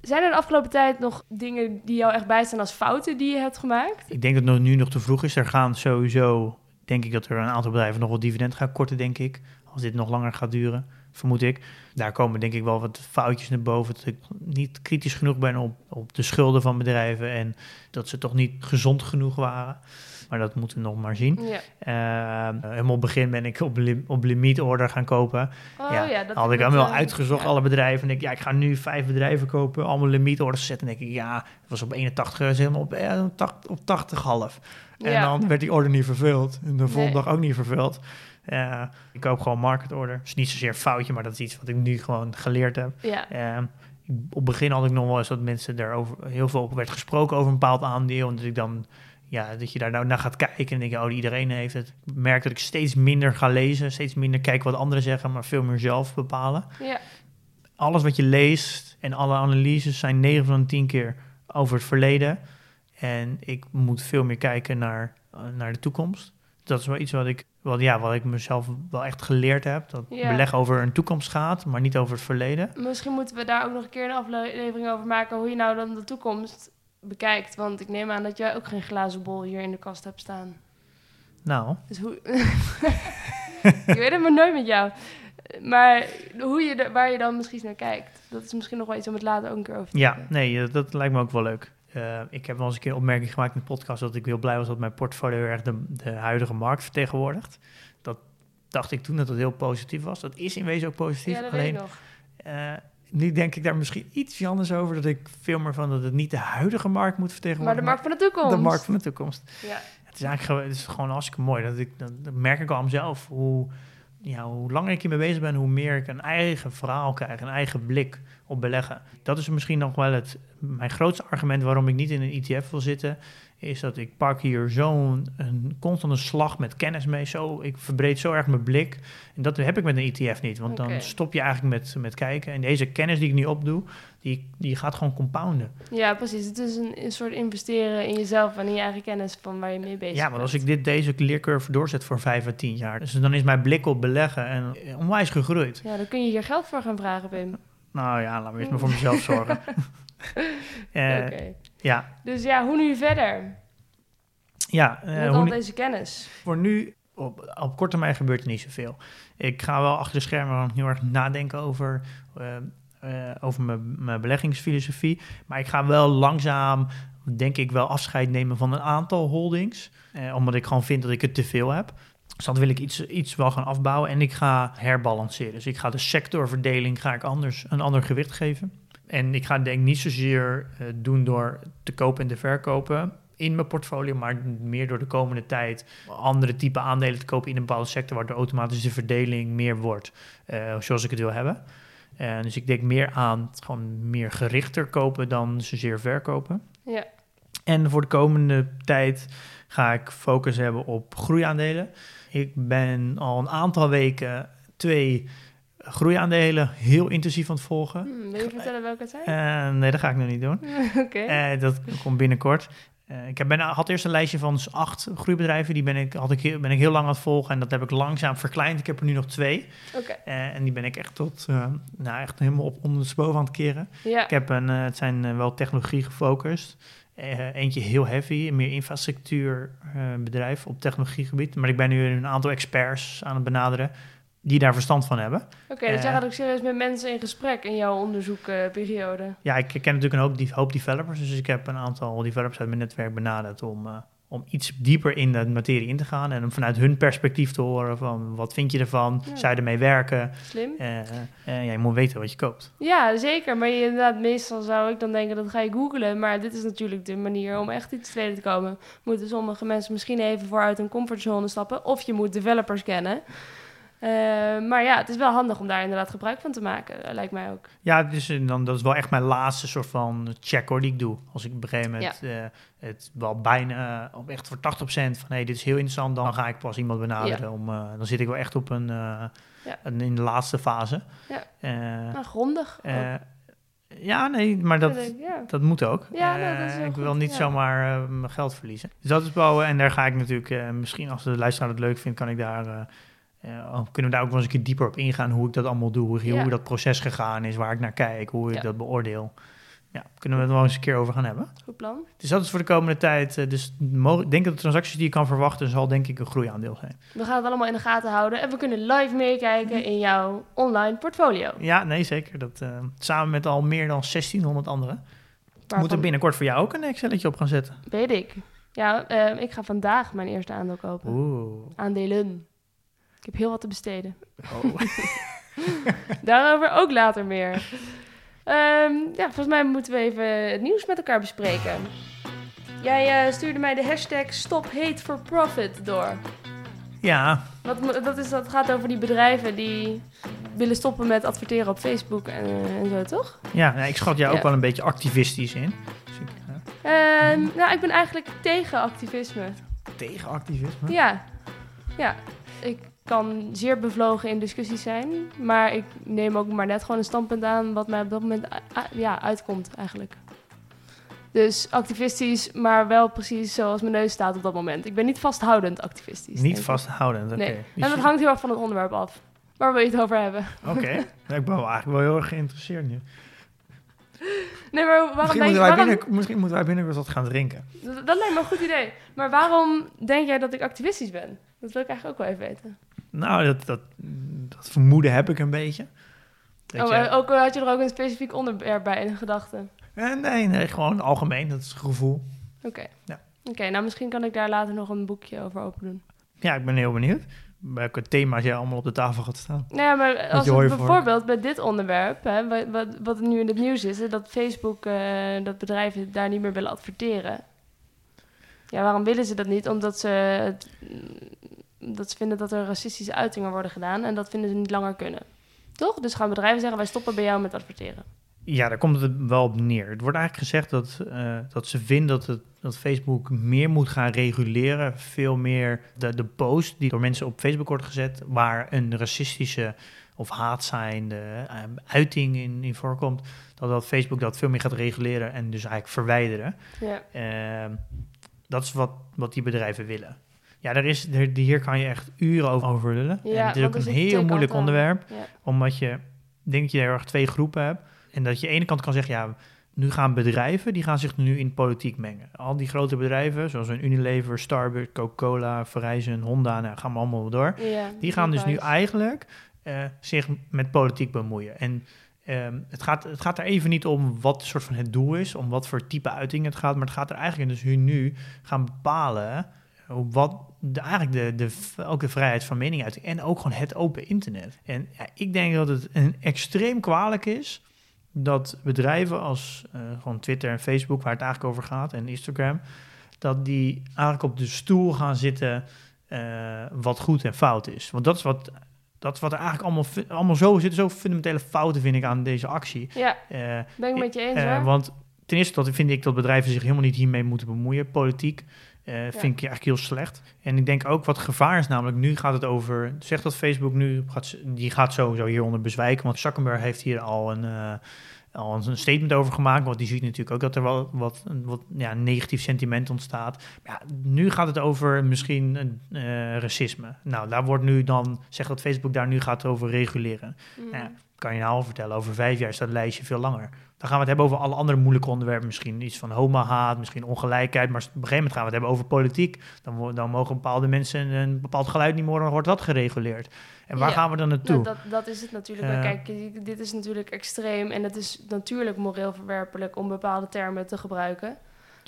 Speaker 1: Zijn er de afgelopen tijd nog dingen die jou echt bijstaan als fouten die je hebt gemaakt?
Speaker 2: Ik denk dat het nu nog te vroeg is. Er gaan sowieso, denk ik dat er een aantal bedrijven nog wel dividend gaan korten, denk ik. Als dit nog langer gaat duren, vermoed ik. Daar komen denk ik wel wat foutjes naar boven. Dat ik niet kritisch genoeg ben op, op de schulden van bedrijven en dat ze toch niet gezond genoeg waren. Maar dat moeten we nog maar zien.
Speaker 1: Ja.
Speaker 2: Eh, helemaal op het begin ben ik op, lim- op limiet-order gaan kopen.
Speaker 1: Oh
Speaker 2: ja,
Speaker 1: ja, dat
Speaker 2: had ik allemaal
Speaker 1: eh,
Speaker 2: uitgezocht,
Speaker 1: ja.
Speaker 2: alle bedrijven. En ik, ja, ik ga nu vijf bedrijven kopen, allemaal limietorders zetten. En denk ik, ja, het was op 81, is helemaal op, eh, 80, op 80 half. En dan werd die order niet vervuld. En de volgende
Speaker 1: Nee.
Speaker 2: dag ook niet vervuld. Eh, ik koop gewoon market order. is niet zozeer een foutje, maar dat is iets wat ik nu gewoon geleerd heb.
Speaker 1: Ja,
Speaker 2: Eh, op het begin had ik nog wel eens dat mensen daarover heel veel over werd gesproken over een bepaald aandeel. En dat ik dan, ja, dat je daar nou naar gaat kijken en denk je, oh, iedereen heeft het. Ik merk dat ik steeds minder ga lezen, steeds minder kijk wat anderen zeggen, maar veel meer zelf bepalen.
Speaker 1: ja,
Speaker 2: Alles wat je leest en alle analyses zijn 9 van de 10 keer over het verleden. En ik moet veel meer kijken naar, eh, naar de toekomst. Dat is wel iets wat ik, wat, ja, wat ik mezelf wel echt geleerd heb. Dat
Speaker 1: Ja.
Speaker 2: beleg over een toekomst gaat, maar niet over het verleden.
Speaker 1: misschien moeten we daar ook nog een keer een aflevering over maken hoe je nou dan de toekomst bekijkt. Want ik neem aan dat jij ook geen glazen bol hier in de kast hebt staan.
Speaker 2: Nou,
Speaker 1: Dus hoe... ik weet het maar nooit met jou. Maar hoe je er- waar je dan misschien naar kijkt, dat is misschien nog wel iets om het later ook een keer over te
Speaker 2: Ja,
Speaker 1: hebben.
Speaker 2: nee, eh, dat lijkt me ook wel leuk. Eh, ik heb wel eens een keer een opmerking gemaakt in de podcast dat ik heel blij was dat mijn portfolio erg de, de huidige markt vertegenwoordigt. Dat dacht ik toen dat het heel positief was. Dat is in wezen ook positief.
Speaker 1: Ja, dat
Speaker 2: Alleen, eh, nu denk ik daar misschien iets anders over. Dat ik veel meer van dat het niet de huidige markt moet
Speaker 1: Maar
Speaker 2: vertegenwoordigen.
Speaker 1: de markt van de toekomst.
Speaker 2: de markt van de toekomst.
Speaker 1: Ja,
Speaker 2: Het is eigenlijk gewoon, het is gewoon hartstikke mooi. Dat ik, dat, dat merk ik al aan mezelf. Hoe, ja, hoe langer ik hiermee bezig ben, hoe meer ik een eigen verhaal krijg, een eigen blik op beleggen. Dat is misschien nog wel het, mijn grootste argument waarom ik niet in een ETF wil zitten. Is dat ik pak hier zo'n een constante slag met kennis mee. Zo, ik verbreed zo erg mijn blik. En dat heb ik met een ETF niet. Want dan stop je eigenlijk met, met kijken. En deze kennis die ik nu opdoe, die, die gaat gewoon compounden.
Speaker 1: ja, precies. Het is een, een soort investeren in jezelf en in je eigen kennis van waar je mee bezig
Speaker 2: Ja,
Speaker 1: bent.
Speaker 2: maar als ik dit, deze leercurve doorzet voor vijf à tien jaar, dus dan is mijn blik op beleggen en onwijs gegroeid.
Speaker 1: Ja, dan kun je hier geld voor gaan vragen, Pim.
Speaker 2: Nou ja, laat me eerst maar voor mezelf zorgen. Eh,
Speaker 1: Oké.
Speaker 2: Ja,
Speaker 1: Dus ja, hoe nu verder?
Speaker 2: ja eh,
Speaker 1: Met
Speaker 2: hoe
Speaker 1: al deze kennis.
Speaker 2: voor nu, op, op korte termijn gebeurt er niet zoveel. Ik ga wel achter de schermen heel erg nadenken over, eh, eh, over mijn, mijn beleggingsfilosofie. Maar ik ga wel langzaam, denk ik, wel afscheid nemen van een aantal holdings. Eh, omdat ik gewoon vind dat ik het te veel heb. Dus dan wil ik iets, iets wel gaan afbouwen en ik ga herbalanceren. Dus ik ga de sectorverdeling ga ik anders, een ander gewicht geven. En ik ga denk ik niet zozeer eh, doen door te kopen en te verkopen in mijn portfolio, maar meer door de komende tijd andere type aandelen te kopen in een bepaalde sector, waardoor automatisch de verdeling meer wordt eh, zoals ik het wil hebben. En dus ik denk meer aan gewoon meer gerichter kopen dan zozeer verkopen.
Speaker 1: Ja,
Speaker 2: En voor de komende tijd ga ik focus hebben op groeiaandelen. Ik ben al een aantal weken twee groeiaandelen heel intensief aan het volgen.
Speaker 1: Hm, wil je vertellen welke het zijn?
Speaker 2: Eh, nee, dat ga ik nog niet doen.
Speaker 1: Oké.
Speaker 2: Eh, dat komt binnenkort. Eh, ik heb, ben, had eerst een lijstje van dus acht groeibedrijven. Die ben ik, had ik, heel- ben ik heel lang aan het volgen. En dat heb ik langzaam verkleind. Ik heb er nu nog twee.
Speaker 1: Oké,
Speaker 2: Eh, en die ben ik echt tot, eh, nou, echt helemaal op ondersteboven aan het keren.
Speaker 1: ja.
Speaker 2: Ik heb een, het zijn wel technologie gefocust. Eentje heel heavy, een meer infrastructuurbedrijf op technologiegebied. Maar ik ben nu een aantal experts aan het benaderen die daar verstand van hebben.
Speaker 1: Oké, dus
Speaker 2: Eh.
Speaker 1: jij gaat ook serieus met mensen in gesprek in jouw onderzoekperiode.
Speaker 2: Ja, ik ken natuurlijk een hoop, die, hoop developers. Dus ik heb een aantal developers uit mijn netwerk benaderd om, eh, om iets dieper in de materie in te gaan. En om vanuit hun perspectief te horen van wat vind je ervan?
Speaker 1: Ja.
Speaker 2: Zou je ermee werken?
Speaker 1: Slim.
Speaker 2: Eh, ja, je moet weten wat je koopt.
Speaker 1: Ja, zeker. Maar je, inderdaad, meestal zou ik dan denken, dat ga je googlen. Maar dit is natuurlijk de manier om echt iets te weten te komen. Moeten sommige mensen misschien even vooruit hun comfortzone stappen. Of je moet developers kennen. Eh, maar ja, het is wel handig om daar inderdaad gebruik van te maken, eh, lijkt mij ook.
Speaker 2: Ja, dus dan, dat is wel echt mijn laatste soort van check hoor, die ik doe. Als ik op een gegeven moment eh, het wel bijna op echt voor 80% van hey, dit is heel interessant, dan ga ik pas iemand benaderen. Om, dan zit ik wel echt op een,
Speaker 1: Ja.
Speaker 2: een in de laatste fase.
Speaker 1: Ja. Nou, grondig.
Speaker 2: ja, nee, maar dat,
Speaker 1: vind ik, ja.
Speaker 2: dat moet ook.
Speaker 1: Ja, nou, dat
Speaker 2: ik
Speaker 1: goed,
Speaker 2: wil niet
Speaker 1: ja.
Speaker 2: zomaar mijn geld verliezen. Dus dat is wel, en daar ga ik natuurlijk, misschien als de luisteraar het leuk vindt, kan ik daar, eh, kunnen we daar ook wel eens een keer dieper op ingaan hoe ik dat allemaal doe, hoe,
Speaker 1: Ja.
Speaker 2: hoe dat proces gegaan is, waar ik naar kijk, hoe ik
Speaker 1: Ja.
Speaker 2: dat beoordeel. Ja, kunnen we het wel eens een keer over gaan hebben.
Speaker 1: Goed plan.
Speaker 2: Dus dat is voor de komende tijd. eh, dus ik denk dat de transacties die je kan verwachten, zal denk ik een groeiaandeel zijn.
Speaker 1: We gaan het allemaal in de gaten houden. En we kunnen live meekijken in jouw online portfolio.
Speaker 2: Ja, nee, zeker. Dat, eh, samen met al meer dan 1600 anderen.
Speaker 1: Waarvan-
Speaker 2: moeten binnenkort voor jou ook een Excelletje op gaan zetten.
Speaker 1: Weet ik. Ja, ik ga vandaag mijn eerste aandeel kopen.
Speaker 2: Oeh.
Speaker 1: Aandelen. Ik heb heel wat te besteden.
Speaker 2: Oh.
Speaker 1: Daarover ook later meer. Ehm, ja, volgens mij moeten we even het nieuws met elkaar bespreken. Jij eh, stuurde mij de hashtag Stop Hate for Profit door.
Speaker 2: ja,
Speaker 1: Wat, dat, is, dat gaat over die bedrijven die willen stoppen met adverteren op Facebook en, en zo, toch?
Speaker 2: ja nou, ik schat jou
Speaker 1: Ja.
Speaker 2: ook wel een beetje activistisch in. Dus ik, eh,
Speaker 1: Ehm, nou, ik ben eigenlijk tegen activisme.
Speaker 2: tegen activisme.
Speaker 1: Ja, ja. Ik kan zeer bevlogen in discussies zijn, maar ik neem ook maar net gewoon een standpunt aan wat mij op dat moment ja, uitkomt eigenlijk. Dus activistisch, maar wel precies zoals mijn neus staat op dat moment. Ik ben niet vasthoudend activistisch.
Speaker 2: Niet vasthoudend, oké.
Speaker 1: Nee. En dat hangt heel erg van het onderwerp af. Waar wil je het over hebben?
Speaker 2: Oké, Ja, ik ben wel eigenlijk wel heel erg geïnteresseerd nu.
Speaker 1: Nee, maar waarom
Speaker 2: Misschien
Speaker 1: denk
Speaker 2: moeten, wij
Speaker 1: Waarom,
Speaker 2: binnen, misschien moeten wij binnenkort wat gaan drinken.
Speaker 1: dat, dat lijkt me een goed idee. Maar waarom denk jij dat ik activistisch ben? Dat wil ik eigenlijk ook wel even weten.
Speaker 2: Nou, dat, dat, dat vermoeden heb ik een beetje. Dat
Speaker 1: Oh,
Speaker 2: je-
Speaker 1: eh, ook, had je er ook een specifiek onderwerp bij in gedachten?
Speaker 2: Eh, nee, nee, gewoon algemeen. Dat is het gevoel.
Speaker 1: Oké.
Speaker 2: Ja.
Speaker 1: Oké, nou misschien kan ik daar later nog een boekje over open doen.
Speaker 2: Ja, ik ben heel benieuwd. Welke thema's jij allemaal op de tafel gaat staan.
Speaker 1: Nou ja, maar als het
Speaker 2: voor?
Speaker 1: bijvoorbeeld bij dit onderwerp, hè, wat, wat, wat nu in het nieuws is, hè, dat Facebook, eh, dat bedrijven daar niet meer willen adverteren. Ja, waarom willen ze dat niet? Omdat ze, het- dat ze vinden dat er racistische uitingen worden gedaan en dat vinden ze niet langer kunnen. Toch? Dus gaan bedrijven zeggen, wij stoppen bij jou met adverteren.
Speaker 2: Ja, daar komt het wel op neer. Het wordt eigenlijk gezegd dat, eh, dat ze vinden dat, het, dat Facebook meer moet gaan reguleren. Veel meer de, de post die door mensen op Facebook wordt gezet, waar een racistische of haatzijnde eh, uiting in, in voorkomt, dat, dat Facebook dat veel meer gaat reguleren en dus eigenlijk verwijderen.
Speaker 1: Ja.
Speaker 2: Ehm, dat is wat, wat die bedrijven willen. Ja, er is, er, hier kan je echt uren over, over lullen.
Speaker 1: Ja,
Speaker 2: en het is ook een heel moeilijk
Speaker 1: kanten
Speaker 2: onderwerp
Speaker 1: Ja.
Speaker 2: omdat je, denk dat je er erg twee groepen hebt. En dat je aan de ene kant kan zeggen, ja, nu gaan bedrijven, die gaan zich nu in politiek mengen. Al die grote bedrijven, zoals een Unilever, Starbucks, Coca-Cola, Verizon, Honda, nou, gaan we allemaal door.
Speaker 1: Ja,
Speaker 2: Die gaan dus nu eigenlijk eh, zich met politiek bemoeien. En ehm, het, gaat, het gaat er even niet om wat soort van het doel is, om wat voor type uiting het gaat, maar het gaat er eigenlijk in dus hun nu gaan bepalen hoe wat de, eigenlijk de, de, ook de vrijheid van meningsuiting en ook gewoon het open internet. En ja, ik denk dat het een extreem kwalijk is dat bedrijven als eh, gewoon Twitter en Facebook, waar het eigenlijk over gaat, en Instagram, dat die eigenlijk op de stoel gaan zitten eh, wat goed en fout is. Want dat is wat, dat is wat er eigenlijk allemaal, allemaal zo zitten, zo fundamentele fouten vind ik aan deze actie.
Speaker 1: Ja,
Speaker 2: Eh,
Speaker 1: ben ik met je eens hoor.
Speaker 2: want ten eerste dat vind ik dat bedrijven zich helemaal niet hiermee moeten bemoeien. Politiek eh, vind ik eigenlijk heel slecht. En ik denk ook wat gevaar is, namelijk nu gaat het over, zeg dat Facebook nu gaat, die gaat sowieso hieronder bezwijken, want Zuckerberg heeft hier al een, eh, al een statement over gemaakt. Want die ziet natuurlijk ook dat er wel wat, wat ja, negatief sentiment ontstaat. Maar ja, nu gaat het over misschien eh, racisme. Nou, daar wordt nu dan, zegt dat Facebook daar nu gaat over reguleren.
Speaker 1: Mm.
Speaker 2: Ja, kan je nou al vertellen, over vijf jaar is dat lijstje veel langer. Dan gaan we het hebben over alle andere moeilijke onderwerpen. Misschien iets van homo-haat, misschien ongelijkheid. Maar op een gegeven moment gaan we het hebben over politiek. Dan, dan mogen bepaalde mensen een bepaald geluid niet meer, dan wordt dat gereguleerd. En waar
Speaker 1: Ja.
Speaker 2: gaan we dan naartoe?
Speaker 1: Nou, dat, dat is het natuurlijk. Maar Kijk, dit is natuurlijk extreem en het is natuurlijk moreel verwerpelijk om bepaalde termen te gebruiken.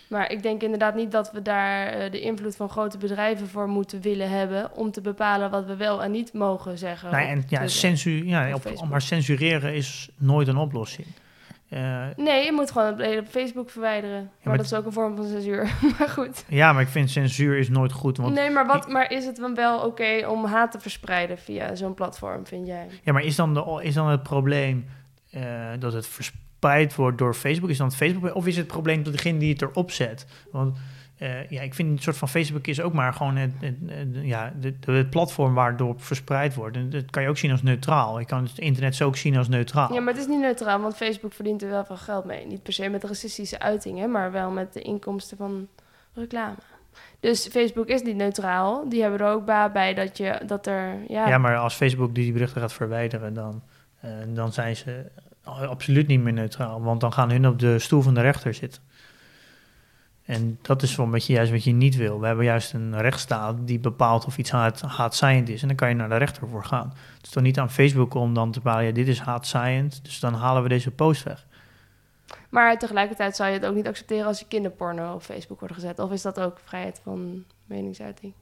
Speaker 1: Maar ik denk inderdaad niet dat we daar eh, de invloed van grote bedrijven voor moeten willen hebben om te bepalen wat we wel en niet mogen zeggen.
Speaker 2: Nee, en ja, censuur, ja, op, maar censureren is nooit een oplossing. Eh,
Speaker 1: Nee, je moet gewoon het hele op Facebook verwijderen. Maar,
Speaker 2: maar
Speaker 1: dat is ook een vorm van censuur. maar goed.
Speaker 2: ja, maar ik vind censuur is nooit goed. Want,
Speaker 1: nee, maar, wat, maar is het dan wel oké om haat te verspreiden via zo'n platform, vind jij?
Speaker 2: Ja, maar is dan, de, is dan het probleem eh, dat het verspreid wordt door Facebook? Is dan Facebook? Of is het probleem dat degene die het erop zet? Want eh, ja, ik vind een soort van Facebook is ook maar gewoon het, het, het- ja, het platform waardoor het verspreid wordt. En dat kan je ook zien als neutraal. Je kan het internet zo ook zien als neutraal.
Speaker 1: Ja, maar het is niet neutraal, want Facebook verdient er wel veel geld mee. Niet per se met racistische uitingen, maar wel met de inkomsten van reclame. Dus Facebook is niet neutraal. Die hebben er ook baat bij dat, je, dat er... Ja,
Speaker 2: Ja, maar als Facebook die berichten gaat verwijderen, dan, eh, dan zijn ze absoluut niet meer neutraal. Want dan gaan hun op de stoel van de rechter zitten. En dat is wel beetje juist wat je niet wil. We hebben juist een rechtsstaat die bepaalt of iets haat, haatzaaien is. En dan kan je naar de rechter voor gaan. Het is toch niet aan Facebook om dan te bepalen, ja, dit is haatzaaiend, dus dan halen we deze post weg.
Speaker 1: Maar tegelijkertijd zou je het ook niet accepteren als je kinderporno op Facebook wordt gezet. Of is dat ook vrijheid van meningsuiting?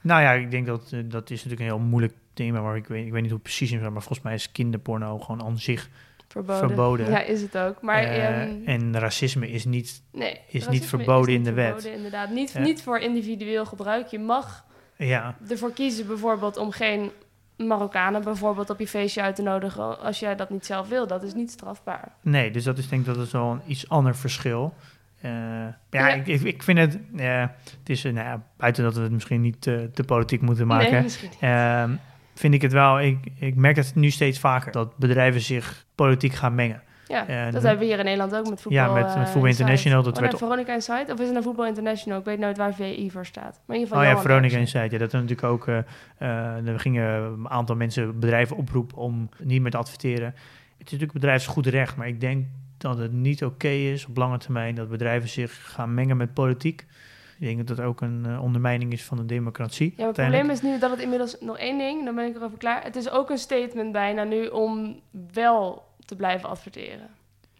Speaker 2: Nou ja, ik denk dat eh, dat is natuurlijk een heel moeilijk thema, maar ik weet, ik weet niet hoe het precies is, maar volgens mij is kinderporno gewoon aan zich
Speaker 1: Verboden.
Speaker 2: Verboden.
Speaker 1: Ja, is het ook. Maar
Speaker 2: Eh,
Speaker 1: ehm,
Speaker 2: en racisme is niet.
Speaker 1: nee,
Speaker 2: niet verboden in
Speaker 1: niet
Speaker 2: de wet.
Speaker 1: verboden, inderdaad. Niet,
Speaker 2: Ja.
Speaker 1: niet voor individueel gebruik. Je mag
Speaker 2: Ja,
Speaker 1: ervoor kiezen bijvoorbeeld om geen Marokkanen bijvoorbeeld op je feestje uit te nodigen als jij dat niet zelf wil. Dat is niet strafbaar.
Speaker 2: nee, dus dat is denk ik dat is wel een iets ander verschil. Eh, ja,
Speaker 1: Ja.
Speaker 2: Ik, ik, vind het. eh, het is, eh, nou ja, buiten dat we het misschien niet te, politiek moeten maken.
Speaker 1: Nee, misschien niet.
Speaker 2: ehm, vind ik het wel. Ik, ik merk het nu steeds vaker dat bedrijven zich politiek gaan mengen.
Speaker 1: Ja,
Speaker 2: eh,
Speaker 1: dat hebben we hier in Nederland ook met voetbal.
Speaker 2: ja, met, met
Speaker 1: eh,
Speaker 2: Voetbal
Speaker 1: Insight.
Speaker 2: International. Dat
Speaker 1: Oh,
Speaker 2: werd
Speaker 1: nee, Veronica Insight? Of is het nou Voetbal International? Ik weet nooit waar VI voor staat. Maar in ieder
Speaker 2: Oh
Speaker 1: geval
Speaker 2: ja,
Speaker 1: Johan
Speaker 2: Veronica. Insight. Ja, dat er natuurlijk ook. eh eh, er gingen een aantal mensen, bedrijven oproepen om niet meer te adverteren. Het is natuurlijk bedrijfsgoed recht, maar ik denk dat het niet oké is op lange termijn dat bedrijven zich gaan mengen met politiek. Ik denk dat dat ook een eh, ondermijning is van de democratie.
Speaker 1: Ja, maar het probleem is nu dat het inmiddels nog één ding, dan ben ik erover klaar. Het is ook een statement bijna nu om wel te blijven adverteren.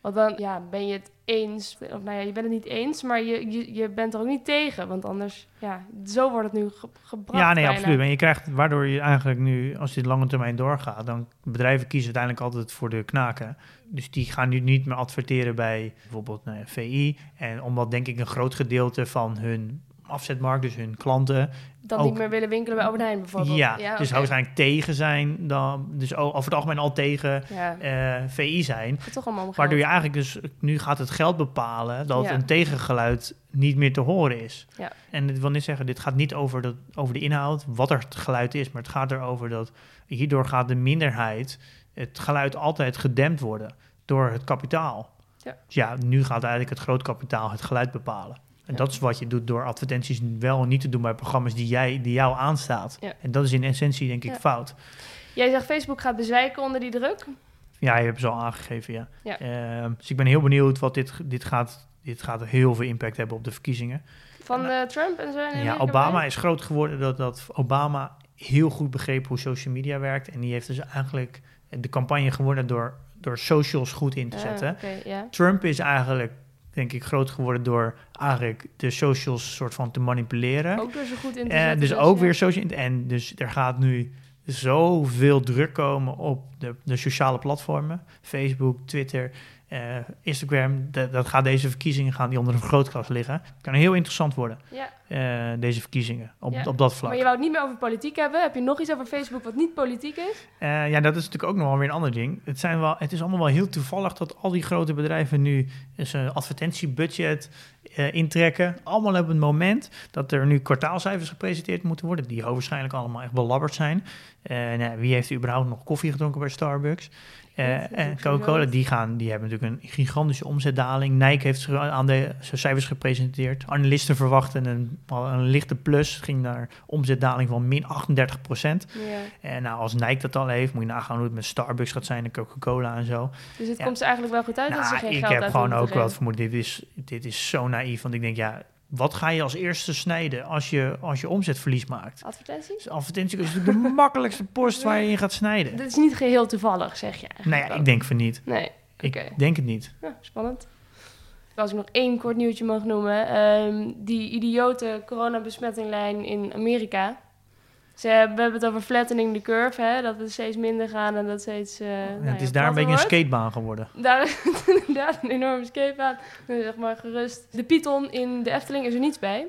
Speaker 1: Want dan ja, ben je het eens, of nou ja, je bent het niet eens, maar je, je, je bent er ook niet tegen. Want anders, ja, zo wordt het nu ge- gebracht.
Speaker 2: Ja, nee,
Speaker 1: bijna.
Speaker 2: absoluut. En je krijgt, waardoor je eigenlijk nu, als dit lange termijn doorgaat, dan bedrijven kiezen uiteindelijk altijd voor de knaken. Dus die gaan nu niet meer adverteren bij bijvoorbeeld nou ja, VI. En omdat denk ik een groot gedeelte van hun afzetmarkt, dus hun klanten,
Speaker 1: Dan
Speaker 2: ook-
Speaker 1: niet meer willen winkelen bij Albert Heijn bijvoorbeeld.
Speaker 2: ja, dus
Speaker 1: oké.
Speaker 2: waarschijnlijk tegen zijn, dan, dus over het algemeen al tegen
Speaker 1: Ja,
Speaker 2: eh, VI zijn.
Speaker 1: toch allemaal
Speaker 2: Waardoor je eigenlijk dus, nu gaat het geld bepalen dat
Speaker 1: Ja.
Speaker 2: een tegengeluid niet meer te horen is.
Speaker 1: Ja.
Speaker 2: En ik wil niet zeggen, dit gaat niet over, dat, over de inhoud, wat er het geluid is, maar het gaat erover dat hierdoor gaat de minderheid, het geluid altijd gedempt worden door het kapitaal.
Speaker 1: Ja.
Speaker 2: Dus ja, nu gaat eigenlijk het groot kapitaal het geluid bepalen. En dat is wat je doet door advertenties wel en niet te doen bij programma's die, jij, die jou aanstaat. En dat is in essentie denk ik fout.
Speaker 1: Jij zegt Facebook gaat bezwijken onder die druk.
Speaker 2: Ja, je hebt ze al aangegeven, ja.
Speaker 1: Ja.
Speaker 2: Ehm, dus ik ben heel benieuwd wat dit, dit gaat. Dit gaat heel veel impact hebben op de verkiezingen.
Speaker 1: Van eh, Trump en zo. in
Speaker 2: Ja, Obama is groot geworden dat, dat Obama heel goed begreep hoe social media werkt. En die heeft dus eigenlijk de campagne gewonnen door, door socials goed in te
Speaker 1: Ah,
Speaker 2: zetten. Trump is eigenlijk, denk ik, groot geworden door eigenlijk de socials soort van te manipuleren.
Speaker 1: Ook door zo goed in te
Speaker 2: En
Speaker 1: zetten.
Speaker 2: dus ook
Speaker 1: ja.
Speaker 2: weer social. En dus er gaat nu zoveel druk komen op de, de sociale platformen. Facebook, Twitter, eh, Instagram. Dat, dat gaat deze verkiezingen gaan die onder een vergrootglas liggen. Kan heel interessant worden.
Speaker 1: Ja,
Speaker 2: eh, deze verkiezingen op,
Speaker 1: Ja.
Speaker 2: op dat vlak.
Speaker 1: Maar je wou het niet meer over politiek hebben. Heb je nog iets over Facebook wat niet politiek is?
Speaker 2: Eh, ja, dat is natuurlijk ook nog wel weer een ander ding. Het, zijn wel, het is allemaal wel heel toevallig dat al die grote bedrijven nu een advertentiebudget eh, intrekken. Allemaal op het moment dat er nu kwartaalcijfers gepresenteerd moeten worden, die hoogwaarschijnlijk allemaal echt belabberd zijn. Nou, wie heeft überhaupt nog koffie gedronken bij Starbucks? Eh, en Coca-Cola, die, gaan, die hebben natuurlijk een gigantische omzetdaling. Nike heeft aan de zijn cijfers gepresenteerd. Analisten verwachten een, een lichte plus. Het ging naar omzetdaling van min 38 procent.
Speaker 1: Ja.
Speaker 2: En nou, als Nike dat al heeft, moet je nagaan hoe het met Starbucks gaat zijn en Coca-Cola en zo.
Speaker 1: Dus het
Speaker 2: Ja.
Speaker 1: komt ze eigenlijk wel goed uit dat ze
Speaker 2: Nou,
Speaker 1: geen
Speaker 2: ik
Speaker 1: geld
Speaker 2: heb gewoon ook wel het vermoeden, dit is, dit is zo naïef. Want ik denk, ja, wat ga je als eerste snijden als je, als je omzetverlies maakt?
Speaker 1: Advertenties?
Speaker 2: Dus advertentie is de makkelijkste post waar je in gaat snijden.
Speaker 1: Dit is niet geheel toevallig, zeg je eigenlijk.
Speaker 2: Nou ja,
Speaker 1: wel.
Speaker 2: ik denk van niet.
Speaker 1: Nee,
Speaker 2: Ik denk het niet.
Speaker 1: Ja, spannend. Als ik nog één kort nieuwtje mag noemen. ehm, die idiote coronabesmettinglijn in Amerika. Ze hebben, we hebben het over flattening the curve, hè? dat we steeds minder gaan en dat steeds... eh, nou
Speaker 2: het
Speaker 1: ja,
Speaker 2: is daar een beetje een skatebaan geworden.
Speaker 1: Daar is inderdaad een enorme skatebaan. Dus zeg maar gerust. De Python in de Efteling is er niets bij.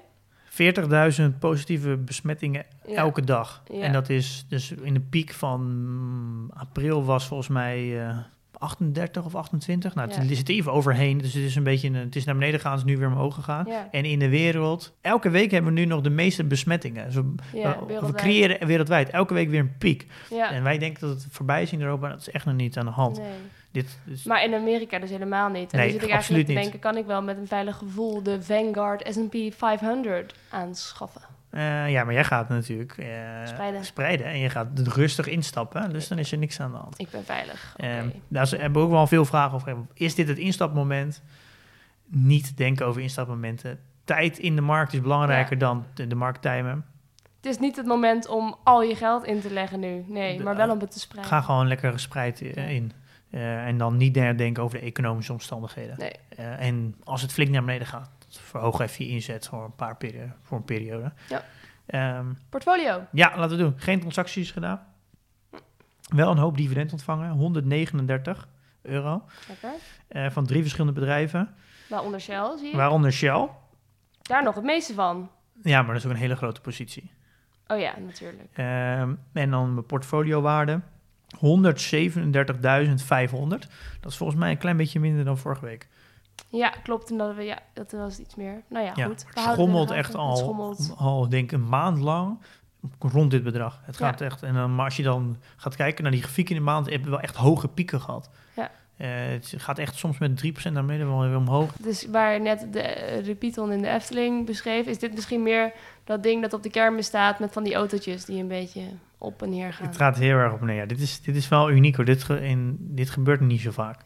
Speaker 2: 40.000 positieve besmettingen
Speaker 1: Ja.
Speaker 2: elke dag.
Speaker 1: Ja.
Speaker 2: En dat is dus in de piek van april was volgens mij eh, 38 of 28. Nou, het
Speaker 1: Ja.
Speaker 2: zit er even overheen. Dus het is een beetje, een, het is naar beneden gegaan, het is nu weer omhoog gegaan.
Speaker 1: Ja,
Speaker 2: En in de wereld, elke week hebben we nu nog de meeste besmettingen. Dus we,
Speaker 1: ja
Speaker 2: creëren wereldwijd elke week weer een piek.
Speaker 1: Ja.
Speaker 2: En wij denken dat het voorbij is in Europa. Dat is echt nog niet aan de hand.
Speaker 1: Nee.
Speaker 2: Dit is,
Speaker 1: Maar in Amerika dus helemaal niet. En
Speaker 2: Nee,
Speaker 1: dan zit ik eigenlijk te denken, kan ik wel met een veilig gevoel de Vanguard S&P 500 aanschaffen?
Speaker 2: Eh, ja, maar jij gaat natuurlijk eh,
Speaker 1: Spreiden.
Speaker 2: spreiden. En je gaat rustig instappen. Dus dan is er niks aan de hand.
Speaker 1: Ik ben veilig.
Speaker 2: Ehm, daar ze hebben ook wel veel vragen over. Is dit het instapmoment? Niet denken over instapmomenten. Tijd in de markt is belangrijker dan de, de markt timen.
Speaker 1: Het is niet het moment om al je geld in te leggen nu. Nee,
Speaker 2: De-
Speaker 1: maar wel om het te spreiden.
Speaker 2: Ga gewoon lekker gespreid eh, in. Eh, en dan niet denken over de economische omstandigheden.
Speaker 1: Nee.
Speaker 2: Eh, en als het flink naar beneden gaat, verhoog even je inzet voor een paar periode, voor een periode.
Speaker 1: Ja.
Speaker 2: Ehm,
Speaker 1: Portfolio.
Speaker 2: ja, laten we doen. Geen transacties gedaan. Wel een hoop dividend ontvangen. 139 euro.
Speaker 1: Lekker.
Speaker 2: eh, van drie verschillende bedrijven.
Speaker 1: Waaronder Shell, zie je?
Speaker 2: Waaronder Shell.
Speaker 1: Daar nog het meeste van.
Speaker 2: Ja, maar dat is ook een hele grote positie.
Speaker 1: Oh ja, natuurlijk.
Speaker 2: Ehm, en dan mijn portfoliowaarde. 137.500. Dat is volgens mij een klein beetje minder dan vorige week.
Speaker 1: Ja, klopt. En dat, we, ja, dat was iets meer. Nou ja,
Speaker 2: Ja,
Speaker 1: goed.
Speaker 2: het schommelt echt al,
Speaker 1: schommelt.
Speaker 2: al denk ik een maand lang rond dit bedrag. Het
Speaker 1: Ja.
Speaker 2: gaat echt, en dan, maar als je dan gaat kijken naar die grafiek in de maand, hebben we wel echt hoge pieken gehad.
Speaker 1: Ja.
Speaker 2: Eh, het gaat echt soms met 3% naar beneden, wel weer omhoog.
Speaker 1: Dus waar net de, de Python in de Efteling beschreef, is dit misschien meer dat ding dat op de kermis staat met van die autootjes die een beetje op en neer gaan.
Speaker 2: Het gaat heel erg op neer. Ja, dit, is, dit is wel uniek hoor. Dit, ge- in, dit gebeurt niet zo vaak.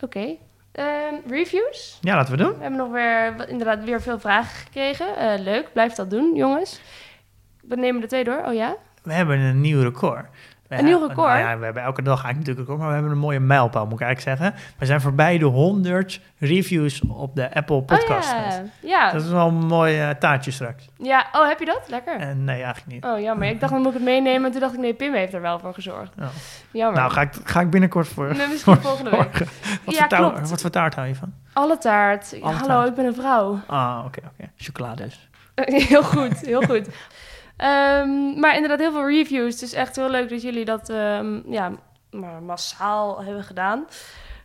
Speaker 1: Oké. Ehm, reviews?
Speaker 2: Ja, laten we doen.
Speaker 1: We hebben nog weer, inderdaad weer veel vragen gekregen. Eh, leuk, blijf dat doen, jongens. We nemen er twee door. Oh ja?
Speaker 2: We hebben een nieuw record.
Speaker 1: Een nieuw record?
Speaker 2: nou ja, we hebben elke dag eigenlijk natuurlijk een record, maar we hebben een mooie mijlpaal, moet ik eigenlijk zeggen. We zijn voorbij de 100 reviews op de Apple Podcast.
Speaker 1: Oh ja. Ja.
Speaker 2: Dat is wel een mooi eh, taartje straks.
Speaker 1: ja. Oh, heb je dat? Lekker.
Speaker 2: En nee, eigenlijk niet.
Speaker 1: Oh, jammer. Ik dacht, dan moet ik het meenemen. Toen dacht ik, nee, Pim heeft er wel voor gezorgd.
Speaker 2: Oh.
Speaker 1: Jammer.
Speaker 2: Nou, ga ik, ga ik binnenkort voor.
Speaker 1: Nee, misschien volgende week.
Speaker 2: Wat,
Speaker 1: Ja,
Speaker 2: voor taart,
Speaker 1: klopt.
Speaker 2: wat voor taart hou je van?
Speaker 1: Alle taart.
Speaker 2: Alle
Speaker 1: Hallo,
Speaker 2: taart.
Speaker 1: ik ben een vrouw.
Speaker 2: Ah, oké, oké. Chocolade dus.
Speaker 1: heel goed, heel goed. Ehm, maar inderdaad, heel veel reviews. Het is echt heel leuk dat jullie dat ehm, ja, maar massaal hebben gedaan.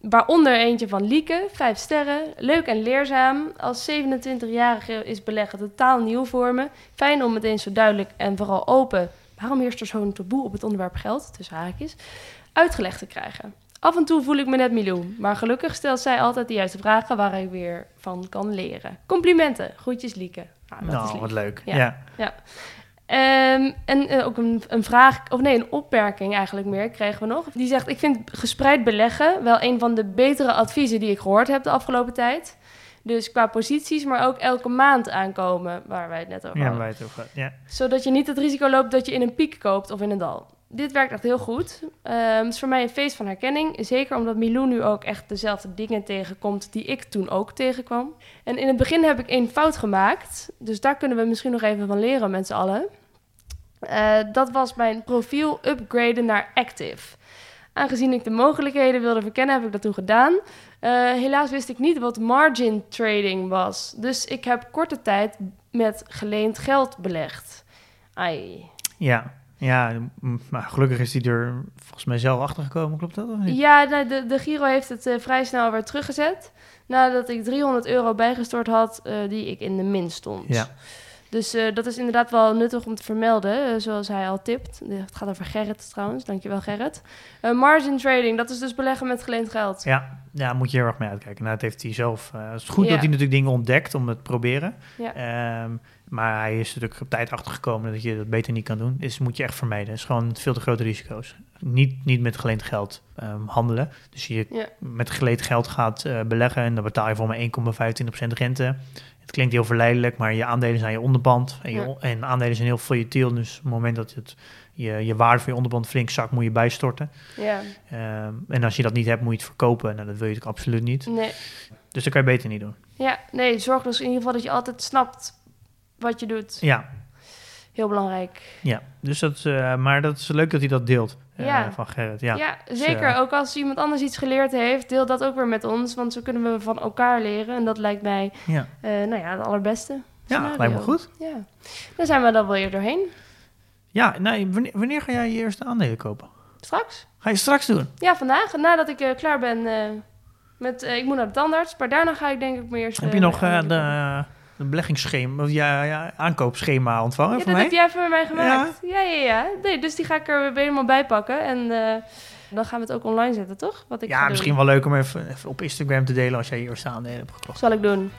Speaker 1: Waaronder eentje van Lieke, vijf sterren. Leuk en leerzaam. Als 27-jarige is beleggen totaal nieuw voor me. Fijn om meteen zo duidelijk en vooral open... waarom heerst er zo'n taboe op het onderwerp geld, tussen haakjes, uitgelegd te krijgen. Af en toe voel ik me net Milou, maar gelukkig stelt zij altijd de juiste vragen waar ik weer van kan leren. Complimenten. Groetjes Lieke. Nou, dat is
Speaker 2: Nou,
Speaker 1: lief.
Speaker 2: wat leuk.
Speaker 1: Ja.
Speaker 2: Ja.
Speaker 1: Ehm, en eh, ook een, een vraag, of nee, een opmerking eigenlijk meer kregen we nog. Die zegt, ik vind gespreid beleggen wel een van de betere adviezen die ik gehoord heb de afgelopen tijd. Dus qua posities, maar ook elke maand aankomen, waar wij het net over
Speaker 2: Ja,
Speaker 1: hadden.
Speaker 2: het over. Ja.
Speaker 1: Zodat je niet het risico loopt dat je in een piek koopt of in een dal. Dit werkt echt heel goed. Ehm, het is voor mij een feest van herkenning. Zeker omdat Milou nu ook echt dezelfde dingen tegenkomt die ik toen ook tegenkwam. En in het begin heb ik één fout gemaakt. Dus daar kunnen we misschien nog even van leren met z'n allen. Eh, dat was mijn profiel upgraden naar active. Aangezien ik de mogelijkheden wilde verkennen, heb ik dat toen gedaan. Eh, helaas wist ik niet wat margin trading was. Dus ik heb korte tijd met geleend geld belegt. Ai.
Speaker 2: Ja, ja maar gelukkig is hij er volgens mij zelf achter gekomen, klopt dat? Of niet?
Speaker 1: Ja, nou, de, de Giro heeft het eh, vrij snel weer teruggezet. Nadat ik 300 euro bijgestort had, eh, die ik in de min stond.
Speaker 2: Ja.
Speaker 1: Dus eh, dat is inderdaad wel nuttig om te vermelden, zoals hij al tipt. Het gaat over Gerrit trouwens, dankjewel Gerrit. Margin trading, dat is dus beleggen met geleend geld.
Speaker 2: Ja, ja, moet je heel erg mee uitkijken. Nou, dat heeft hij zelf. het is goed
Speaker 1: Ja.
Speaker 2: dat hij natuurlijk dingen ontdekt om het te proberen.
Speaker 1: Ja.
Speaker 2: Ehm, maar hij is natuurlijk op tijd achtergekomen dat je dat beter niet kan doen. Dus moet je echt vermijden. Het is gewoon veel te grote risico's. Niet, niet met geleend geld ehm, handelen. Dus je
Speaker 1: Ja.
Speaker 2: met geleend geld gaat eh, beleggen en dan betaal je voor maar 1,25% rente. Het klinkt heel verleidelijk, maar je aandelen zijn je onderband. En, je,
Speaker 1: Ja.
Speaker 2: en aandelen zijn heel volatiel. Dus op het moment dat het, je, je waarde van je onderband flink zakt, moet je bijstorten.
Speaker 1: Ja,
Speaker 2: Ehm, en als je dat niet hebt, moet je het verkopen. Nou, dat wil je natuurlijk absoluut niet.
Speaker 1: nee.
Speaker 2: Dus dat kan je beter niet doen.
Speaker 1: Ja, nee, zorg dus in ieder geval dat je altijd snapt wat je doet.
Speaker 2: Ja,
Speaker 1: Heel belangrijk.
Speaker 2: ja. Dus dat, eh, maar dat is leuk dat hij dat deelt eh,
Speaker 1: Ja.
Speaker 2: van Gerrit. Ja.
Speaker 1: Ja, zeker.
Speaker 2: eh,
Speaker 1: Ook als iemand anders iets geleerd heeft, deel dat ook weer met ons. Want zo kunnen we van elkaar leren. En dat lijkt mij,
Speaker 2: ja.
Speaker 1: nou ja, het allerbeste.
Speaker 2: ja lijkt me goed.
Speaker 1: Ja. Dan zijn we dan wel weer doorheen.
Speaker 2: Ja, nee, wanneer, wanneer ga jij je eerste aandelen kopen?
Speaker 1: Straks.
Speaker 2: Ga je straks doen?
Speaker 1: Ja, vandaag. Nadat ik klaar ben met... ik moet naar de tandarts. Maar daarna ga ik denk ik mijn eerste...
Speaker 2: Heb je nog de, de beleggingsschema, ja, ja, aankoopschema ontvangen
Speaker 1: Ja,
Speaker 2: van
Speaker 1: dat
Speaker 2: mij?
Speaker 1: heb jij voor mij gemaakt. Ja, ja, ja. Nee, dus die ga ik er weer helemaal bij pakken. En eh, dan gaan we het ook online zetten, toch? Wat ik
Speaker 2: ja,
Speaker 1: doen.
Speaker 2: misschien wel leuk om even, even op Instagram te delen als jij je eerste aandelen hebt gekocht.
Speaker 1: Zal ik doen.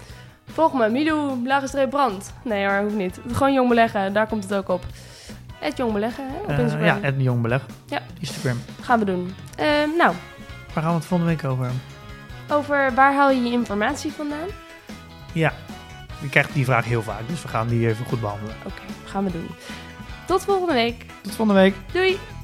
Speaker 1: Volg me, Mido, lage streep brand. Nee hoor, hoeft niet. Gewoon jong beleggen, daar komt het ook op. Het jong beleggen, hè, op
Speaker 2: Eh,
Speaker 1: Instagram.
Speaker 2: ja, het jong beleg.
Speaker 1: Ja.
Speaker 2: Instagram.
Speaker 1: Gaan we doen. Eh, nou,
Speaker 2: Waar gaan we het volgende week over
Speaker 1: over waar haal je je informatie vandaan?
Speaker 2: Ja, je krijgt die vraag heel vaak, dus we gaan die even goed behandelen.
Speaker 1: Oké, gaan we doen. Tot volgende week.
Speaker 2: Tot volgende week.
Speaker 1: Doei!